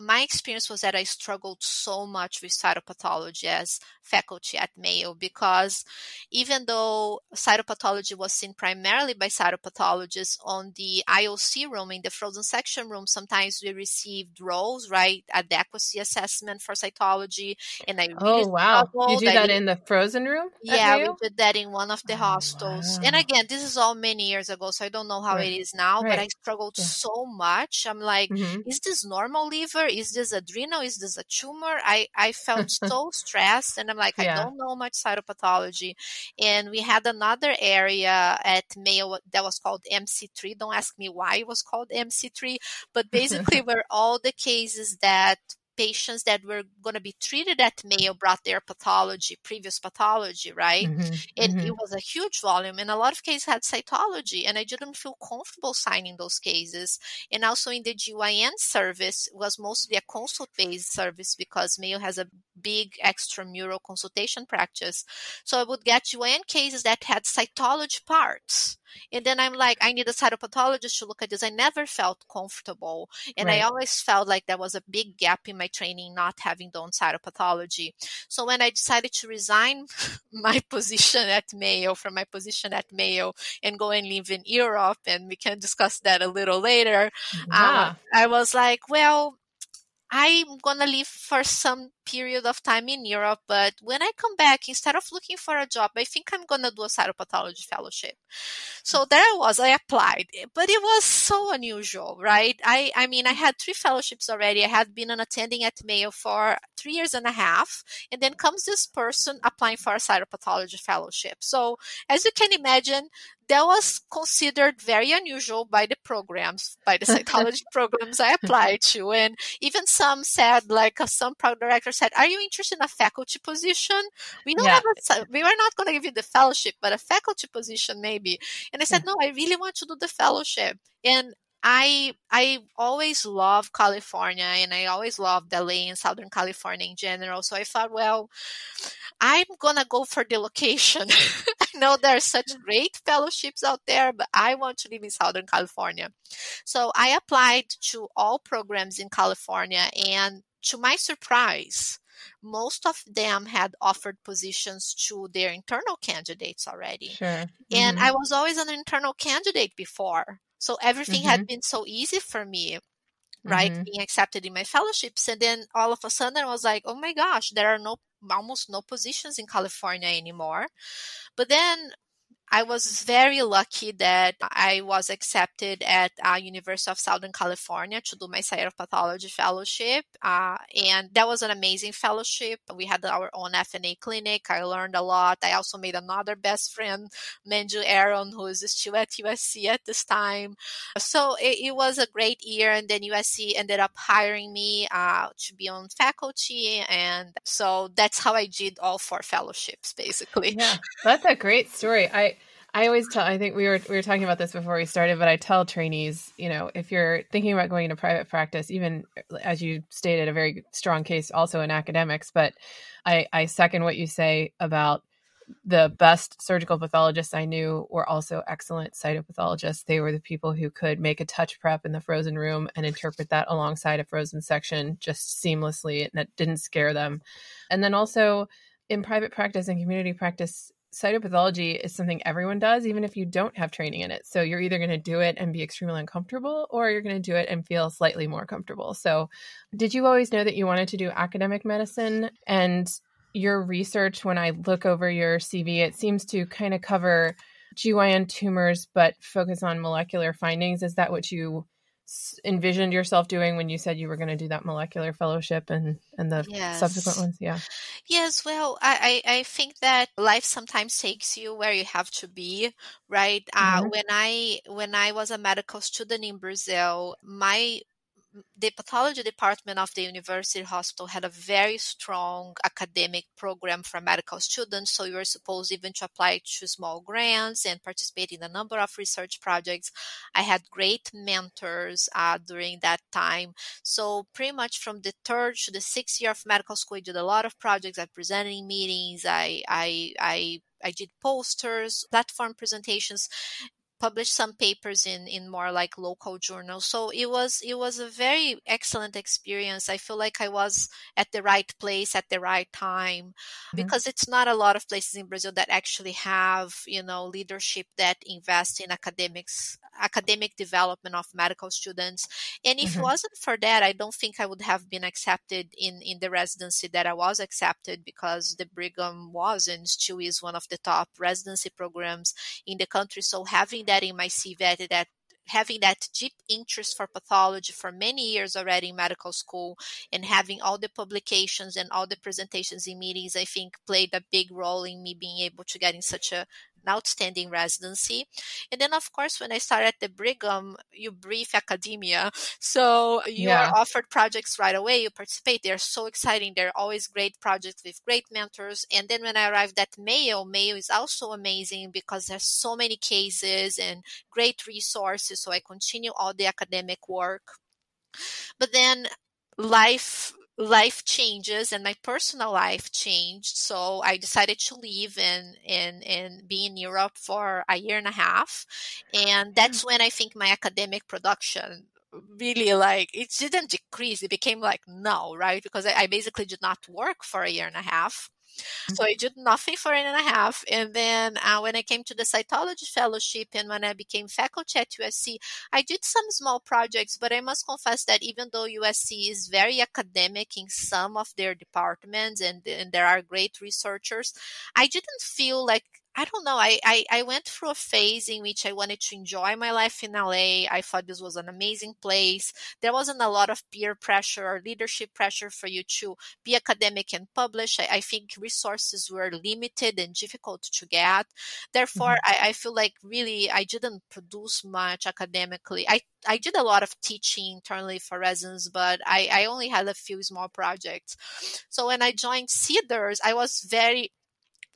my experience was that I struggled so much with cytopathology as faculty at Mayo because even though cytopathology was seen primarily by cytopathologists on the IOC room, in the frozen section room, sometimes we received roles, right? Adequacy assessment for cytology. And I really Oh, wow. You do that in the frozen room? Yeah, we did that in one of the oh, hostels. Wow. And again, this is all many years ago, so I don't know how right. it is now, right. but I struggled yeah. so much. I'm like, mm-hmm. is this normal liver? Is this adrenal? Is this a tumor? I, I felt (laughs) so stressed and I'm like, yeah. I don't know much cytopathology. And we had another area at Mayo that was called MC3. Don't ask me why it was called MC3, but (laughs) basically were all the cases that patients that were going to be treated at Mayo brought their pathology, previous pathology, right? Mm-hmm, and mm-hmm. it was a huge volume, and a lot of cases had cytology, and I didn't feel comfortable signing those cases. And also in the GYN service was mostly a consult-based service because Mayo has a big extramural consultation practice. So I would get GYN cases that had cytology parts. And then I'm like, I need a cytopathologist to look at this. I never felt comfortable. And right. I always felt like there was a big gap in my training not having done cytopathology. So when I decided to resign (laughs) my position at Mayo from my position at Mayo and go and live in Europe, and we can discuss that a little later, yeah. um, I was like, well, I'm gonna leave for some period of time in Europe, but when I come back, instead of looking for a job, I think I'm gonna do a cytopathology fellowship. So mm. there I was, I applied, but it was so unusual, right? I, I mean, I mm. had three fellowships already. I had been an attending at Mayo for three years and a half, and then comes this person applying for a cytopathology fellowship. So as you can imagine, that was considered very unusual by the programs, by the (laughs) cytology programs I applied to. And even some said, like, uh, some some directors said, "Are you interested in a faculty position? We don't yeah. have a, we are not going to give you the fellowship, but a faculty position maybe." And I said, yeah. "No, I really want to do the fellowship." And I I always love California and I always loved LA and Southern California in general. So I thought, well, I'm gonna go for the location. (laughs) I know there are such mm. great fellowships out there, but I want to live in Southern California. So I applied to all programs in California and to my surprise, most of them had offered positions to their internal candidates already. Sure. Mm-hmm. And I was always an internal candidate before. So everything mm-hmm. had been so easy for me right mm-hmm. being accepted in my fellowships and then all of a sudden i was like oh my gosh there are no almost no positions in california anymore but then I was very lucky that I was accepted at uh, University of Southern California to do my cytopathology fellowship, uh, and that was an amazing fellowship. We had our own FNA clinic. I learned a lot. I also made another best friend, Manju Aron, who is still at USC at this time. So it, it was a great year, and then USC ended up hiring me uh, to be on faculty, and so that's how I did all four fellowships, basically. Yeah, that's a great story. I I always tell I think we were we were talking about this before we started, but I tell trainees, you know, if you're thinking about going into private practice, even as you stated, a very strong case also in academics, but I, I second what you say about the best surgical pathologists I knew were also excellent cytopathologists. They were the people who could make a touch prep in the frozen room and interpret that alongside a frozen section just seamlessly and that didn't scare them. And then also in private practice and community practice, cytopathology is something everyone does, even if you don't have training in it. So you're either going to do it and be extremely uncomfortable, or you're going to do it and feel slightly more comfortable. So, did you always know that you wanted to do academic medicine? And your research, when I look over your CV, it seems to kind of cover GYN tumors, but focus on molecular findings. Is that what you envisioned yourself doing when you said you were going to do that molecular fellowship and and the yes. subsequent ones yeah yes well I, I think that life sometimes takes you where you have to be right uh, mm-hmm. uh, when i when i was a medical student in brazil my the pathology department of the university hospital had a very strong academic program for medical students. So you were supposed even to apply to small grants and participate in a number of research projects. I had great mentors uh, during that time. So pretty much from the third to the sixth year of medical school, I did a lot of projects. I presented in meetings. I I I I did posters, platform presentations published some papers in in more like local journals so it was it was a very excellent experience i feel like i was at the right place at the right time mm-hmm. because it's not a lot of places in brazil that actually have you know leadership that invest in academics academic development of medical students. And if mm-hmm. it wasn't for that, I don't think I would have been accepted in, in the residency that I was accepted because the Brigham was and still is one of the top residency programs in the country. So having that in my CV that having that deep interest for pathology for many years already in medical school and having all the publications and all the presentations in meetings, I think played a big role in me being able to get in such a outstanding residency. And then, of course, when I started at the Brigham, you brief academia. So you yeah. are offered projects right away. You participate. They're so exciting. They're always great projects with great mentors. And then when I arrived at Mayo, Mayo is also amazing because there's so many cases and great resources. So I continue all the academic work. But then life life changes and my personal life changed so i decided to leave and and and be in europe for a year and a half and that's mm. when i think my academic production really like it didn't decrease it became like no right because I, I basically did not work for a year and a half so I did nothing for an and a half. And then uh, when I came to the cytology fellowship and when I became faculty at USC, I did some small projects, but I must confess that even though USC is very academic in some of their departments and, and there are great researchers, I didn't feel like I don't know. I, I, I, went through a phase in which I wanted to enjoy my life in LA. I thought this was an amazing place. There wasn't a lot of peer pressure or leadership pressure for you to be academic and publish. I, I think resources were limited and difficult to get. Therefore, mm-hmm. I, I feel like really I didn't produce much academically. I I did a lot of teaching internally for residents, but I, I only had a few small projects. So when I joined Cedars, I was very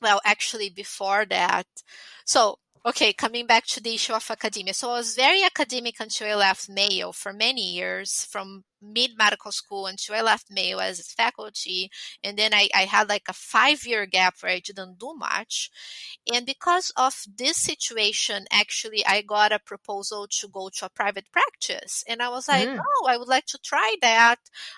well, actually, before that. So, okay, coming back to the issue of academia. So, I was very academic until I left Mayo for many years, from mid medical school until I left Mayo as faculty. And then I, I had like a five year gap where I didn't do much. And because of this situation, actually, I got a proposal to go to a private practice. And I was like, mm. oh, I would like to try that.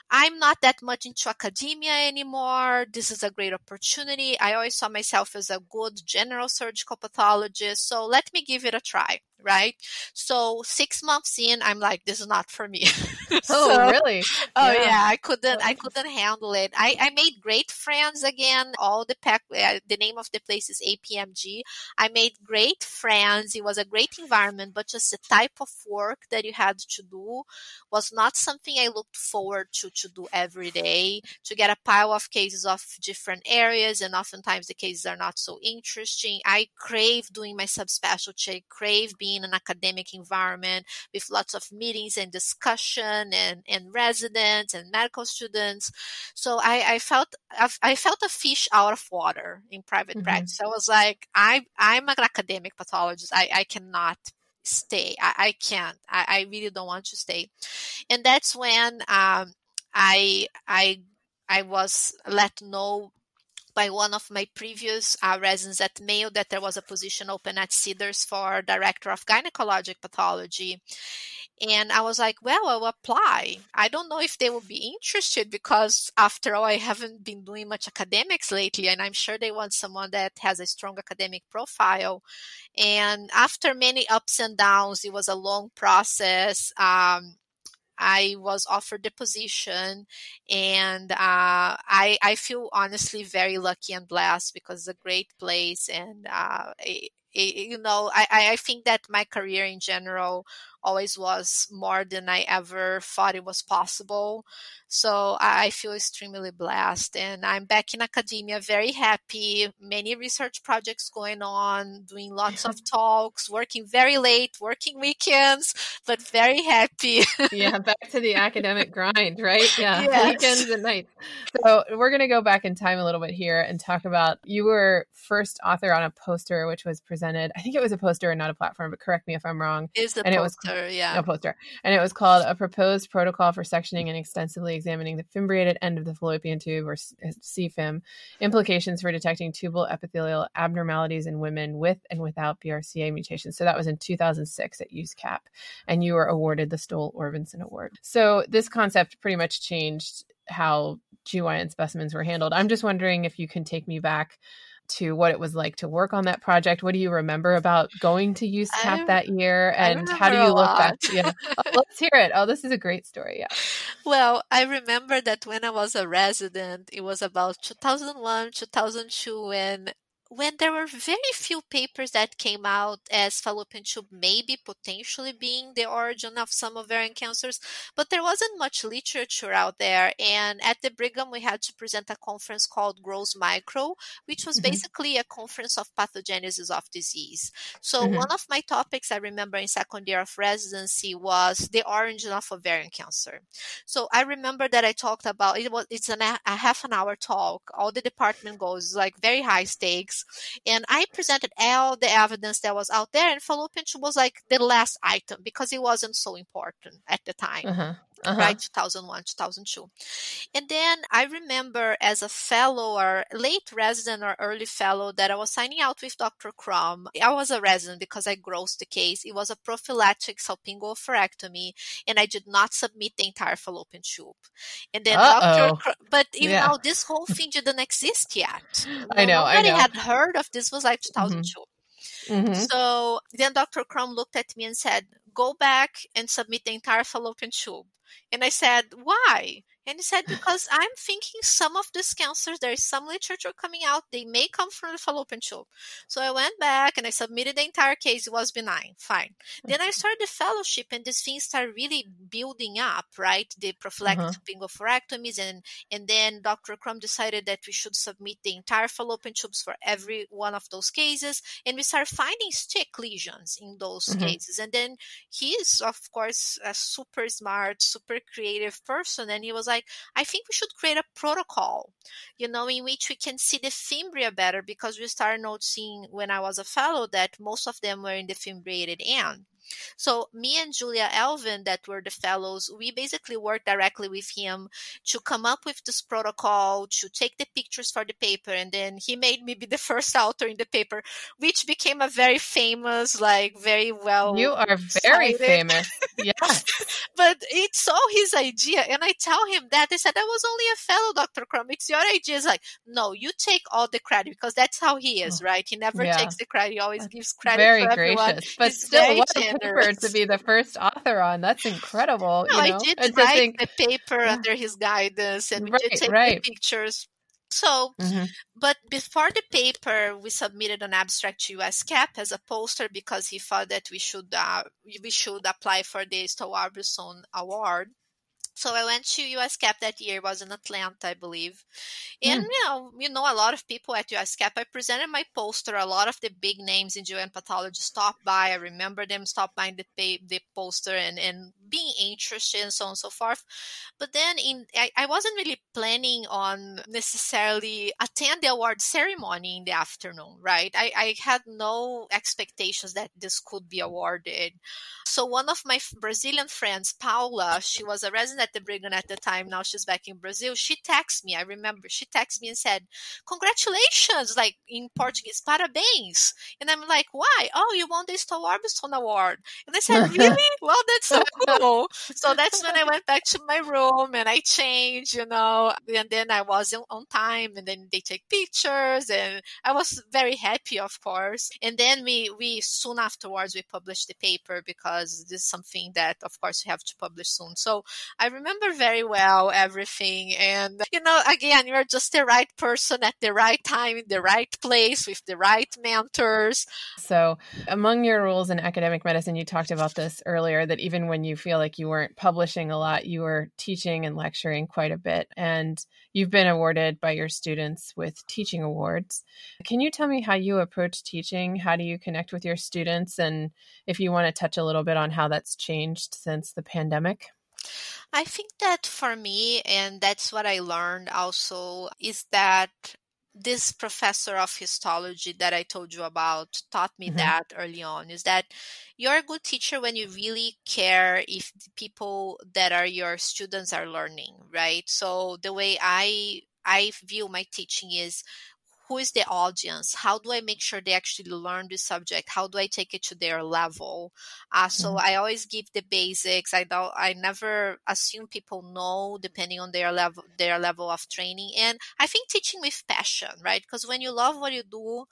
I'm not that much into academia anymore. This is a great opportunity. I always saw myself as a good general surgical pathologist. So let me give it a try right? So six months in, I'm like, this is not for me. (laughs) oh, so, really? (laughs) Oh yeah. yeah. I couldn't, I couldn't handle it. I, I made great friends again. All the pack, uh, the name of the place is APMG. I made great friends. It was a great environment, but just the type of work that you had to do was not something I looked forward to to do every day. To get a pile of cases of different areas, and oftentimes the cases are not so interesting. I crave doing my subspecialty. I crave being in an academic environment with lots of meetings and discussion and, and residents and medical students. So I, I felt I felt a fish out of water in private mm-hmm. practice. I was like, I I'm an academic pathologist. I, I cannot stay. I, I can't. I, I really don't want to stay. And that's when um, I I I was let know by one of my previous uh, residents at Mayo that there was a position open at Cedars for director of gynecologic pathology. And I was like, well, I'll apply. I don't know if they will be interested because, after all, I haven't been doing much academics lately, and I'm sure they want someone that has a strong academic profile. And after many ups and downs, it was a long process. Um, I was offered the position, and uh, I I feel honestly very lucky and blessed because it's a great place, and uh, it, it, you know I I think that my career in general always was more than I ever thought it was possible. So I feel extremely blessed. And I'm back in academia, very happy. Many research projects going on, doing lots of (laughs) talks, working very late, working weekends, but very happy. yeah, back to the academic (laughs) grind, right? Yeah, yes. weekends and nights. So we're going to go back in time a little bit here and talk about you were first author on a poster which was presented. I think it was a poster and not a platform, but correct me if I'm wrong. Is the and poster, it was, yeah. A poster. And it was called A Proposed Protocol for Sectioning and Extensively examining the fimbriated end of the fallopian tube, or SEE-FIM, uh, implications for detecting tubal epithelial abnormalities in women with and without BRCA mutations. So that was in 2006 at USCAP, and you were awarded the Stowell-Orbison Award. So this concept pretty much changed how GYN specimens were handled. I'm just wondering if you can take me back to what it was like to work on that project. What do you remember about going to USCAP that year, and how do you look back? Yeah, oh, let's hear it. Oh, this is a great story. Yeah. (laughs) Well, I remember that when I was a resident, it was about 2001, 2002, when when there were very few papers that came out as fallopian tube maybe potentially being the origin of some ovarian cancers, but there wasn't much literature out there. And at the Brigham, we had to present a conference called Gross Micro, which was mm-hmm. basically a conference of pathogenesis of disease. So mm-hmm. one of my topics I remember in second year of residency was the origin of ovarian cancer. So I remember that I talked about it was it's an, a half an hour talk. All the department goes like very high stakes and I presented all the evidence that was out there, and fallopian tube was like the last item because it wasn't so important at the time. Uh-huh uh-huh. right 2001 2002 and then i remember as a fellow or late resident or early fellow that i was signing out with dr crum i was a resident because i grossed the case it was a prophylactic salpingo-oophorectomy and i did not submit the entire fallopian tube and then Uh-oh. dr but you yeah. know this whole (laughs) thing didn't exist yet i know nobody I know. had heard of this was like 2002 mm-hmm. Mm-hmm. So then Dr. Crum looked at me and said, go back and submit the entire fallopian tube. And I said, why? And he said, because I'm thinking some of these cancers, there's some literature coming out, they may come from the fallopian tube. So I went back and I submitted the entire case. It was benign. Fine. Then I started the fellowship and these things started really building up, right? The prophylactic uh-huh. And, and then Dr. Crum decided that we should submit the entire fallopian tubes for every one of those cases. And we started finding STIC lesions in those mm-hmm. cases. And then he is, of course, a super smart, super creative person. And he was like, I think we should create a protocol, you know, in which we can see the fimbria better because we started noticing when I was a fellow that most of them were in the fimbriated end. So me and Julia Elvin, that were the fellows, we basically worked directly with him to come up with this protocol, to take the pictures for the paper, and then he made me be the (laughs) first author in the paper, which became a very famous, like very well. You are very cited. famous. Yes. (laughs) but it's all his idea. And I tell him that. I said, I was only a fellow, Dr. Crum. It's your idea. It's like, no, you take all the credit because that's how he is, oh, right? He never yeah. takes the credit. He always gives credit very gracious. Everyone. But He's still, what paper to be the first author on. That's incredible. No, you know? I did and write think, the paper yeah. under his guidance and we right, did take right. the pictures. So, mm-hmm. but before the paper, we submitted an abstract to USCAP as a poster because he thought that we should uh, we should apply for the Stowell-Orbison Award. So I went to USCAP that year. It was in Atlanta, I believe. And, mm. you know, you know, a lot of people at USCAP. I presented my poster. A lot of the big names in GYN pathology stopped by. I remember them stop by the, the poster and, and being interested and so on and so forth. But then in, I, I wasn't really planning on necessarily attend the award ceremony in the afternoon, right? I, I had no expectations that this could be awarded. So one of my Brazilian friends, Paula, she was a resident at the Brigham at the time. Now she's back in Brazil. She texted me. I remember she texted me and said, "Congratulations!" Like in Portuguese, "Parabéns." And I'm like, "Why? Oh, you won the Stowell-Orbison Award." And I said, (laughs) "Really? well, that's so cool." So that's when I went back to my room and I changed, you know, and then I was on time. And then they take pictures, and I was very happy, of course. And then we we soon afterwards we published the paper because this is something that, of course, we have to publish soon. So I remember very well everything. And, you know, again, you're just the right person at the right time, in the right place with the right mentors. So, among your rules in academic medicine, you talked about this earlier that even when you feel like you weren't publishing a lot, you were teaching and lecturing quite a bit. And you've been awarded by your students with teaching awards. Can you tell me how you approach teaching? How do you connect with your students? And if you want to touch a little bit on how that's changed since the pandemic? I think that for me, and that's what I learned also, is that this professor of histology that I told you about taught me mm-hmm. that early on is that you're a good teacher when you really care if the people that are your students are learning, right? So the way I I view my teaching is who is the audience? How do i make sure they actually learn the subject? How do i take it to their level? Uh, so mm-hmm. i always give the basics. I don't i never assume people know depending on their level their level of training. And i think teaching with passion right? Because when you love what you do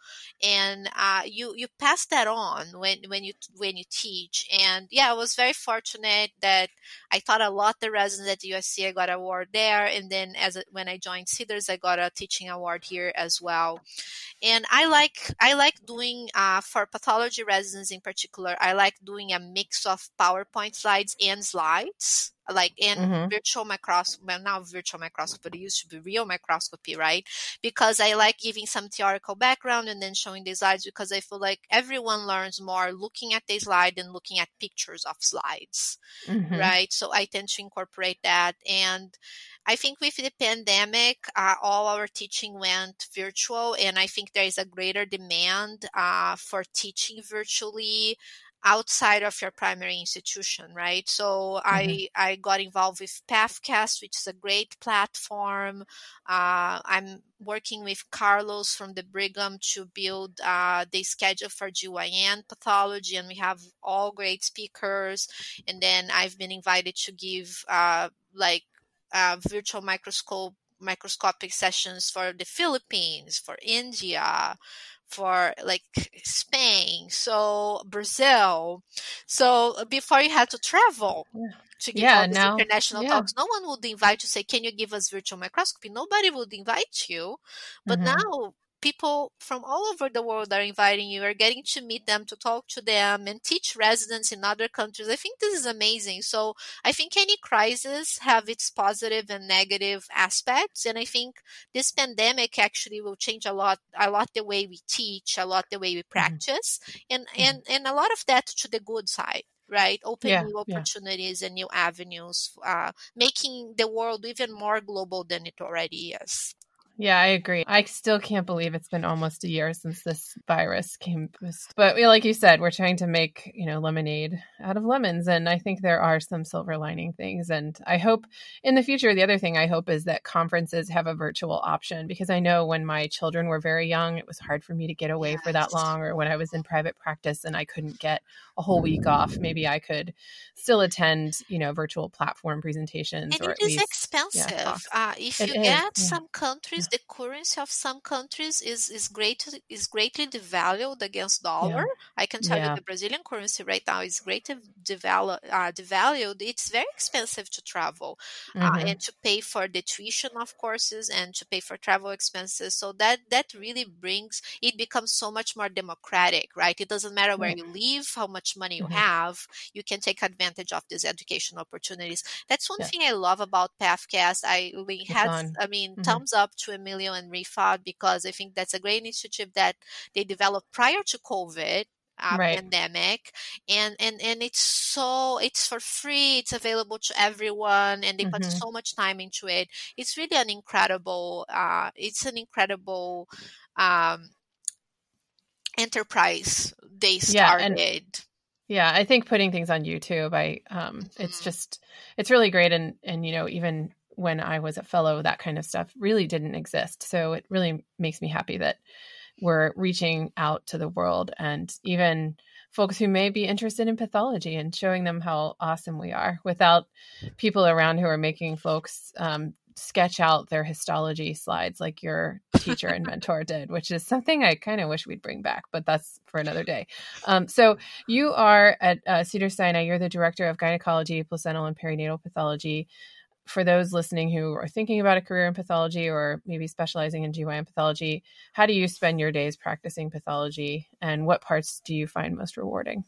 and uh, you you pass that on when when you when you teach. And yeah i was very fortunate that i taught a lot the residents at usc i got an award there. And then as a, when i joined cedars i got a teaching award here as well well. And I like I like doing uh, for pathology residents in particular. I like doing a mix of PowerPoint slides and slides like in mm-hmm. virtual microscopy, well, not virtual microscopy, but it used to be real microscopy, right? Because I like giving some theoretical background and then showing the slides because I feel like everyone learns more looking at the slide than looking at pictures of slides, mm-hmm. right? So I tend to incorporate that. And I think with the pandemic, uh, all our teaching went virtual, and I think there is a greater demand uh, for teaching virtually outside of your primary institution, right? So mm-hmm. I I got involved with Pathcast, which is a great platform. Uh, I'm working with Carlos from the Brigham to build uh, the schedule for GYN pathology, and we have all great speakers. And then I've been invited to give uh, like uh, virtual microscope microscopic sessions for the Philippines, for India, for like Spain, so Brazil. So before you had to travel. To give yeah, all these now, international yeah. talks. No one would invite you say, "Can you give us virtual microscopy?" Nobody would invite you. But mm-hmm. now people from all over the world are inviting you are getting to meet them to talk to them and teach residents in other countries i think this is amazing so i think any crisis have its positive and negative aspects and i think this pandemic actually will change a lot a lot the way we teach a lot the way we mm-hmm. practice mm-hmm. and and and a lot of that to the good side right open yeah, new opportunities yeah. and new avenues uh, making the world even more global than it already is yeah, I agree. I still can't believe it's been almost a year since this virus came. But like you said, we're trying to make, you know, lemonade out of lemons. And I think there are some silver lining things. And I hope in the future, the other thing I hope is that conferences have a virtual option because I know when my children were very young, it was hard for me to get away yes. for that long. Or when I was in private practice and I couldn't get a whole week off, maybe I could still attend, you know, virtual platform presentations. And or at least, expensive. Yeah, uh, if it you is, get yeah. some countries the currency of some countries is is great is greatly devalued against dollar. Yeah. I can tell yeah. you the Brazilian currency right now is greatly devalued. Uh, devalued. It's very expensive to travel uh, mm-hmm. and to pay for the tuition of courses and to pay for travel expenses. So that that really brings it becomes so much more democratic, right? It doesn't matter where you live, how much money you mm-hmm. have, you can take advantage of these education opportunities. That's one yeah. thing I love about PathCast. I we had, I mean, mm-hmm. thumbs up to Emilio and Rifat because I think that's a great initiative that they developed prior to COVID. Uh, right. pandemic and and and it's so it's for free it's available to everyone and they mm-hmm. put so much time into it it's really an incredible uh it's an incredible um enterprise they started yeah, and- yeah, I think putting things on YouTube, I um, mm-hmm. it's just it's really great, and and you know even when I was a fellow, that kind of stuff really didn't exist. So it really makes me happy that we're reaching out to the world and even folks who may be interested in pathology and showing them how awesome we are without people around who are making folks um, sketch out their histology slides like your teacher and (laughs) mentor did, which is something I kind of wish we'd bring back, but that's for another day. Um, so you are at uh, Cedars-Sinai. You're the director of gynecology, placental and perinatal pathology for those listening who are thinking about a career in pathology or maybe specializing in GYN pathology, how do you spend your days practicing pathology and what parts do you find most rewarding?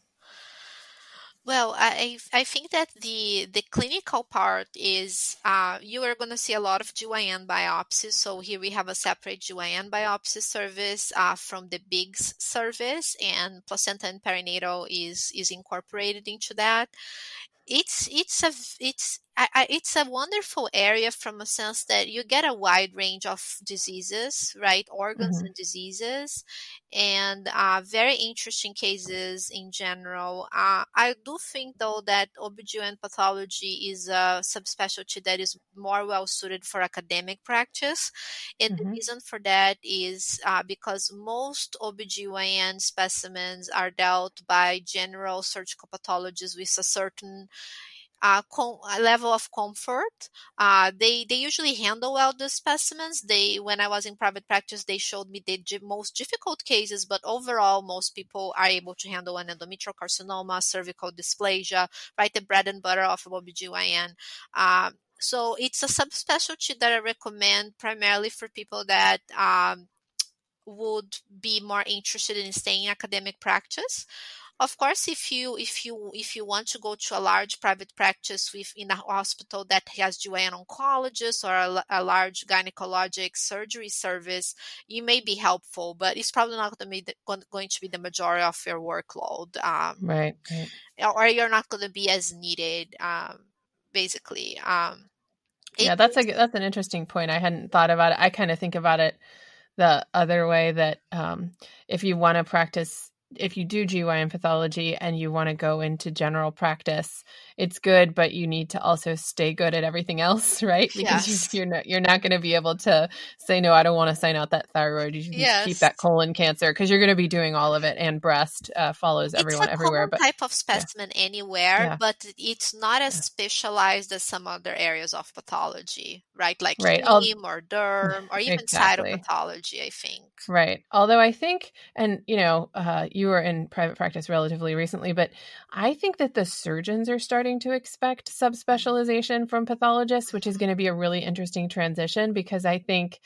Well, I I think that the the clinical part is uh, you are going to see a lot of GYN biopsies. So here we have a separate GYN biopsy service uh, from the BIGS service, and placenta and perinatal is is incorporated into that it's it's a it's I, I, it's a wonderful area from a sense that you get a wide range of diseases, right? Organs mm-hmm. and diseases, and uh, very interesting cases in general. Uh, I do think, though, that OBGYN pathology is a subspecialty that is more well suited for academic practice. And mm-hmm. the reason for that is uh, because most OBGYN specimens are dealt by general surgical pathologists with a certain uh, com- level of comfort. Uh, they they usually handle well the specimens. They when I was in private practice, they showed me the most difficult cases, but overall, most people are able to handle an endometrial carcinoma, cervical dysplasia, right? The bread and butter of OBGYN. Um, so it's a subspecialty that I recommend primarily for people that um, would be more interested in staying in academic practice. Of course, if you if you if you want to go to a large private practice with in a hospital that has GYN oncologist or a, a large gynecologic surgery service, you may be helpful, but it's probably not going to be the, going to be the majority of your workload. Um, right, right. Or you're not going to be as needed, um, basically. Um, yeah, that's a that's an interesting point. I hadn't thought about it. I kind of think about it the other way that um, if you want to practice if you do GYN pathology and you want to go into general practice, it's good, but you need to also stay good at everything else, (laughs) right? Because Yes. you, are not you're not going to be able to say no. I don't want to sign out that thyroid. You Yes. keep that colon cancer because you're going to be doing all of it, and breast uh, follows everyone it's a everywhere. But type of specimen anywhere, Yeah. but it's not as specialized as some other areas of pathology, right? Like Right. Heme or derm or even Exactly. cytopathology, I think. Right. Although I think, and you know, uh, you were in private practice relatively recently, but I think that the surgeons are starting to expect subspecialization from pathologists, which is going to be a really interesting transition because I think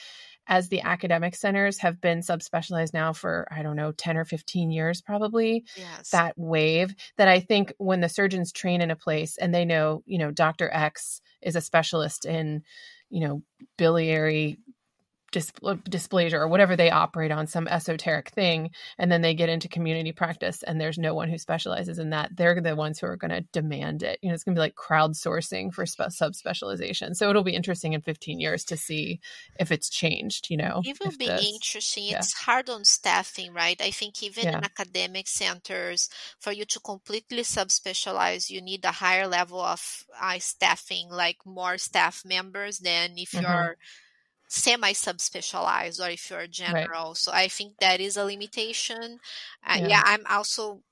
as the academic centers have been subspecialized now for, I don't know, 10 or 15 years probably, Yes. that wave that I think when the surgeons train in a place and they know, you know, Dr. X is a specialist in, you know, biliary dys- dysplasia or whatever they operate on, some esoteric thing, and then they get into community practice and there's no one who specializes in that, they're the ones who are going to demand it. You know, it's going to be like crowdsourcing for spe- subspecialization. So it'll be interesting in 15 years to see if it's changed, you know. It will be this- interesting. yeah. It's hard on staffing, right? I think even Yeah. in academic centers, for you to completely subspecialize, you need a higher level of uh, staffing, like more staff members than if Mhm. you're semi subspecialized or if you're general. So I think that is a limitation. Uh, Yeah. yeah, I'm also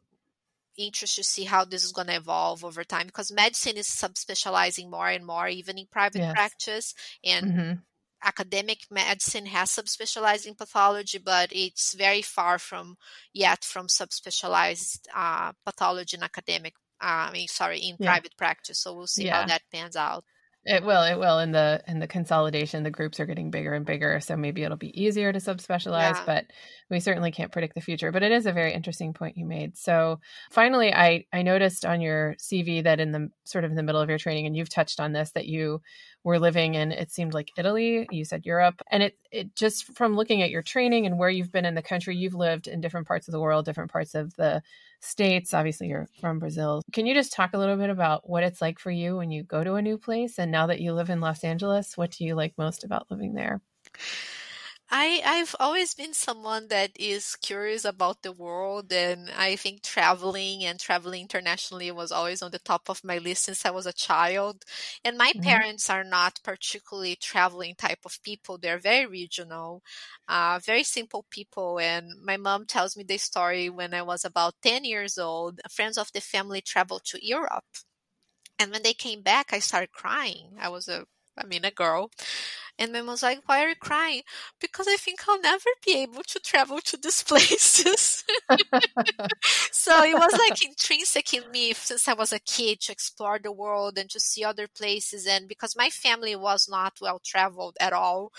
interested to see how this is going to evolve over time because medicine is subspecializing more and more, even in private Yes. practice. And Mhm. academic medicine has subspecialized in pathology, but it's very far from yet from subspecialized uh, pathology in academic. Uh, I mean, sorry, in Yeah. private practice. So we'll see how that pans out. It will. It will. In the in the consolidation, the groups are getting bigger and bigger, so maybe it'll be easier to subspecialize. Yeah. But we certainly can't predict the future. But it is a very interesting point you made. So finally, I I noticed on your CV that in the sort of in the middle of your training, and you've touched on this, that you were living in it seemed like Italy. You said Europe, and it it just from looking at your training and where you've been in the country, you've lived in different parts of the world, different parts of the states. Obviously, you're from Brazil. Can you just talk a little bit about what it's like for you when you go to a new place? And now that you live in Los Angeles, what do you like most about living there? I I've always been someone that is curious about the world and I think traveling and traveling internationally was always on the top of my list since I was a child. And my Mhm. parents are not particularly traveling type of people. They're very regional, uh, very simple people. And my mom tells me the story when I was about 10 years old, friends of the family traveled to Europe. And when they came back, I started crying. I was a I mean, a girl. And mom was like, Why are you crying? Because I think I'll never be able to travel to these (laughs) places. so it was like intrinsic in me since I was a kid to explore the world and to see other places. And because my family was not well traveled at all,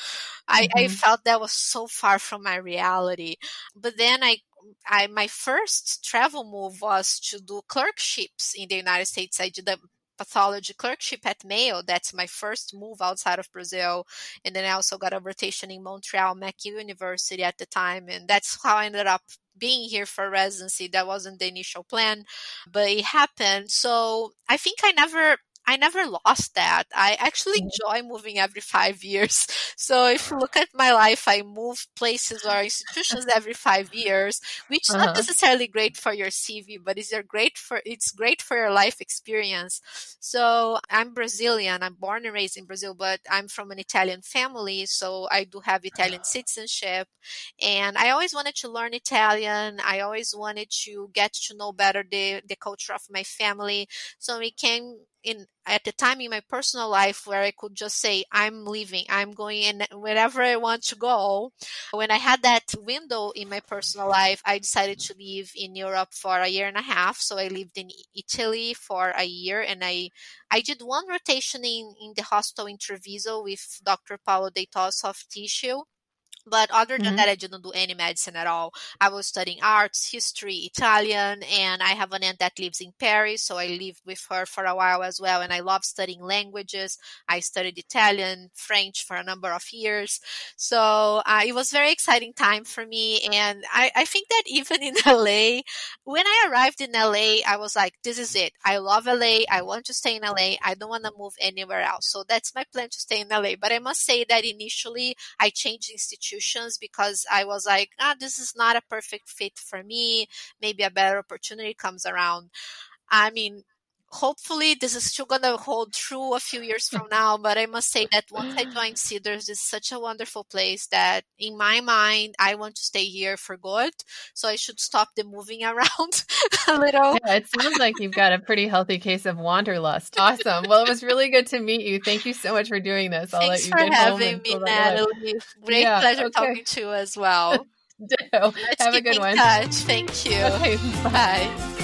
I, I Mhm. felt that was so far from my reality. But then I I my first travel move was to do clerkships in the United States. I did a pathology clerkship at Mayo. That's my first move outside of Brazil. And then I also got a rotation in Montreal, McGill University at the time. And that's how I ended up being here for residency. That wasn't the initial plan, but it happened. So I think I never I never lost that. I actually Mhm. enjoy moving every five years. (laughs) So if you look at my life, I move places or institutions every five years, which is Uh-huh. not necessarily great for your CV, but it's your great for it's great for your life experience. So I'm Brazilian. I'm born and raised in Brazil, but I'm from an Italian family, so I do have Italian citizenship. And I always wanted to learn Italian. I always wanted to get to know better the the culture of my family. So it came in at the time in my personal life where I could just say, I'm leaving, I'm going in wherever I want to go. When I had that window in my personal life, I decided to live in Europe for a year and a half. So I lived in Italy for a year and I I did one rotation in, in the hospital in Treviso with Dr. Paolo Dei Tos of tissue. But other than Mhm. that, I didn't do any medicine at all. I was studying arts, history, Italian, and I have an aunt that lives in Paris, so I lived with her for a while as well. And I love studying languages. I studied Italian, French for a number of years. So uh, it was very exciting time for me. And I, I think that even in (laughs) LA, when I arrived in LA, I was like, this is it. I love LA. I want to stay in LA. I don't want to move anywhere else. So that's my plan to stay in LA. But I must say that initially I changed institutions institutions because I was like, ah, this is not a perfect fit for me. Maybe a better opportunity comes around. I mean, hopefully this is still going to hold true a few years from now but i must say that once i (laughs) joined cedars it's such a wonderful place that in my mind i want to stay here for good so i should stop the moving (laughs) around a little yeah, it sounds like you've got a pretty healthy case of wanderlust awesome well it was really good to meet you thank you so much for doing this i'll Thanks let you for having me natalie great yeah, pleasure okay. talking to you as well. (laughs) Let's have a good one touch. thank you okay, bye. bye.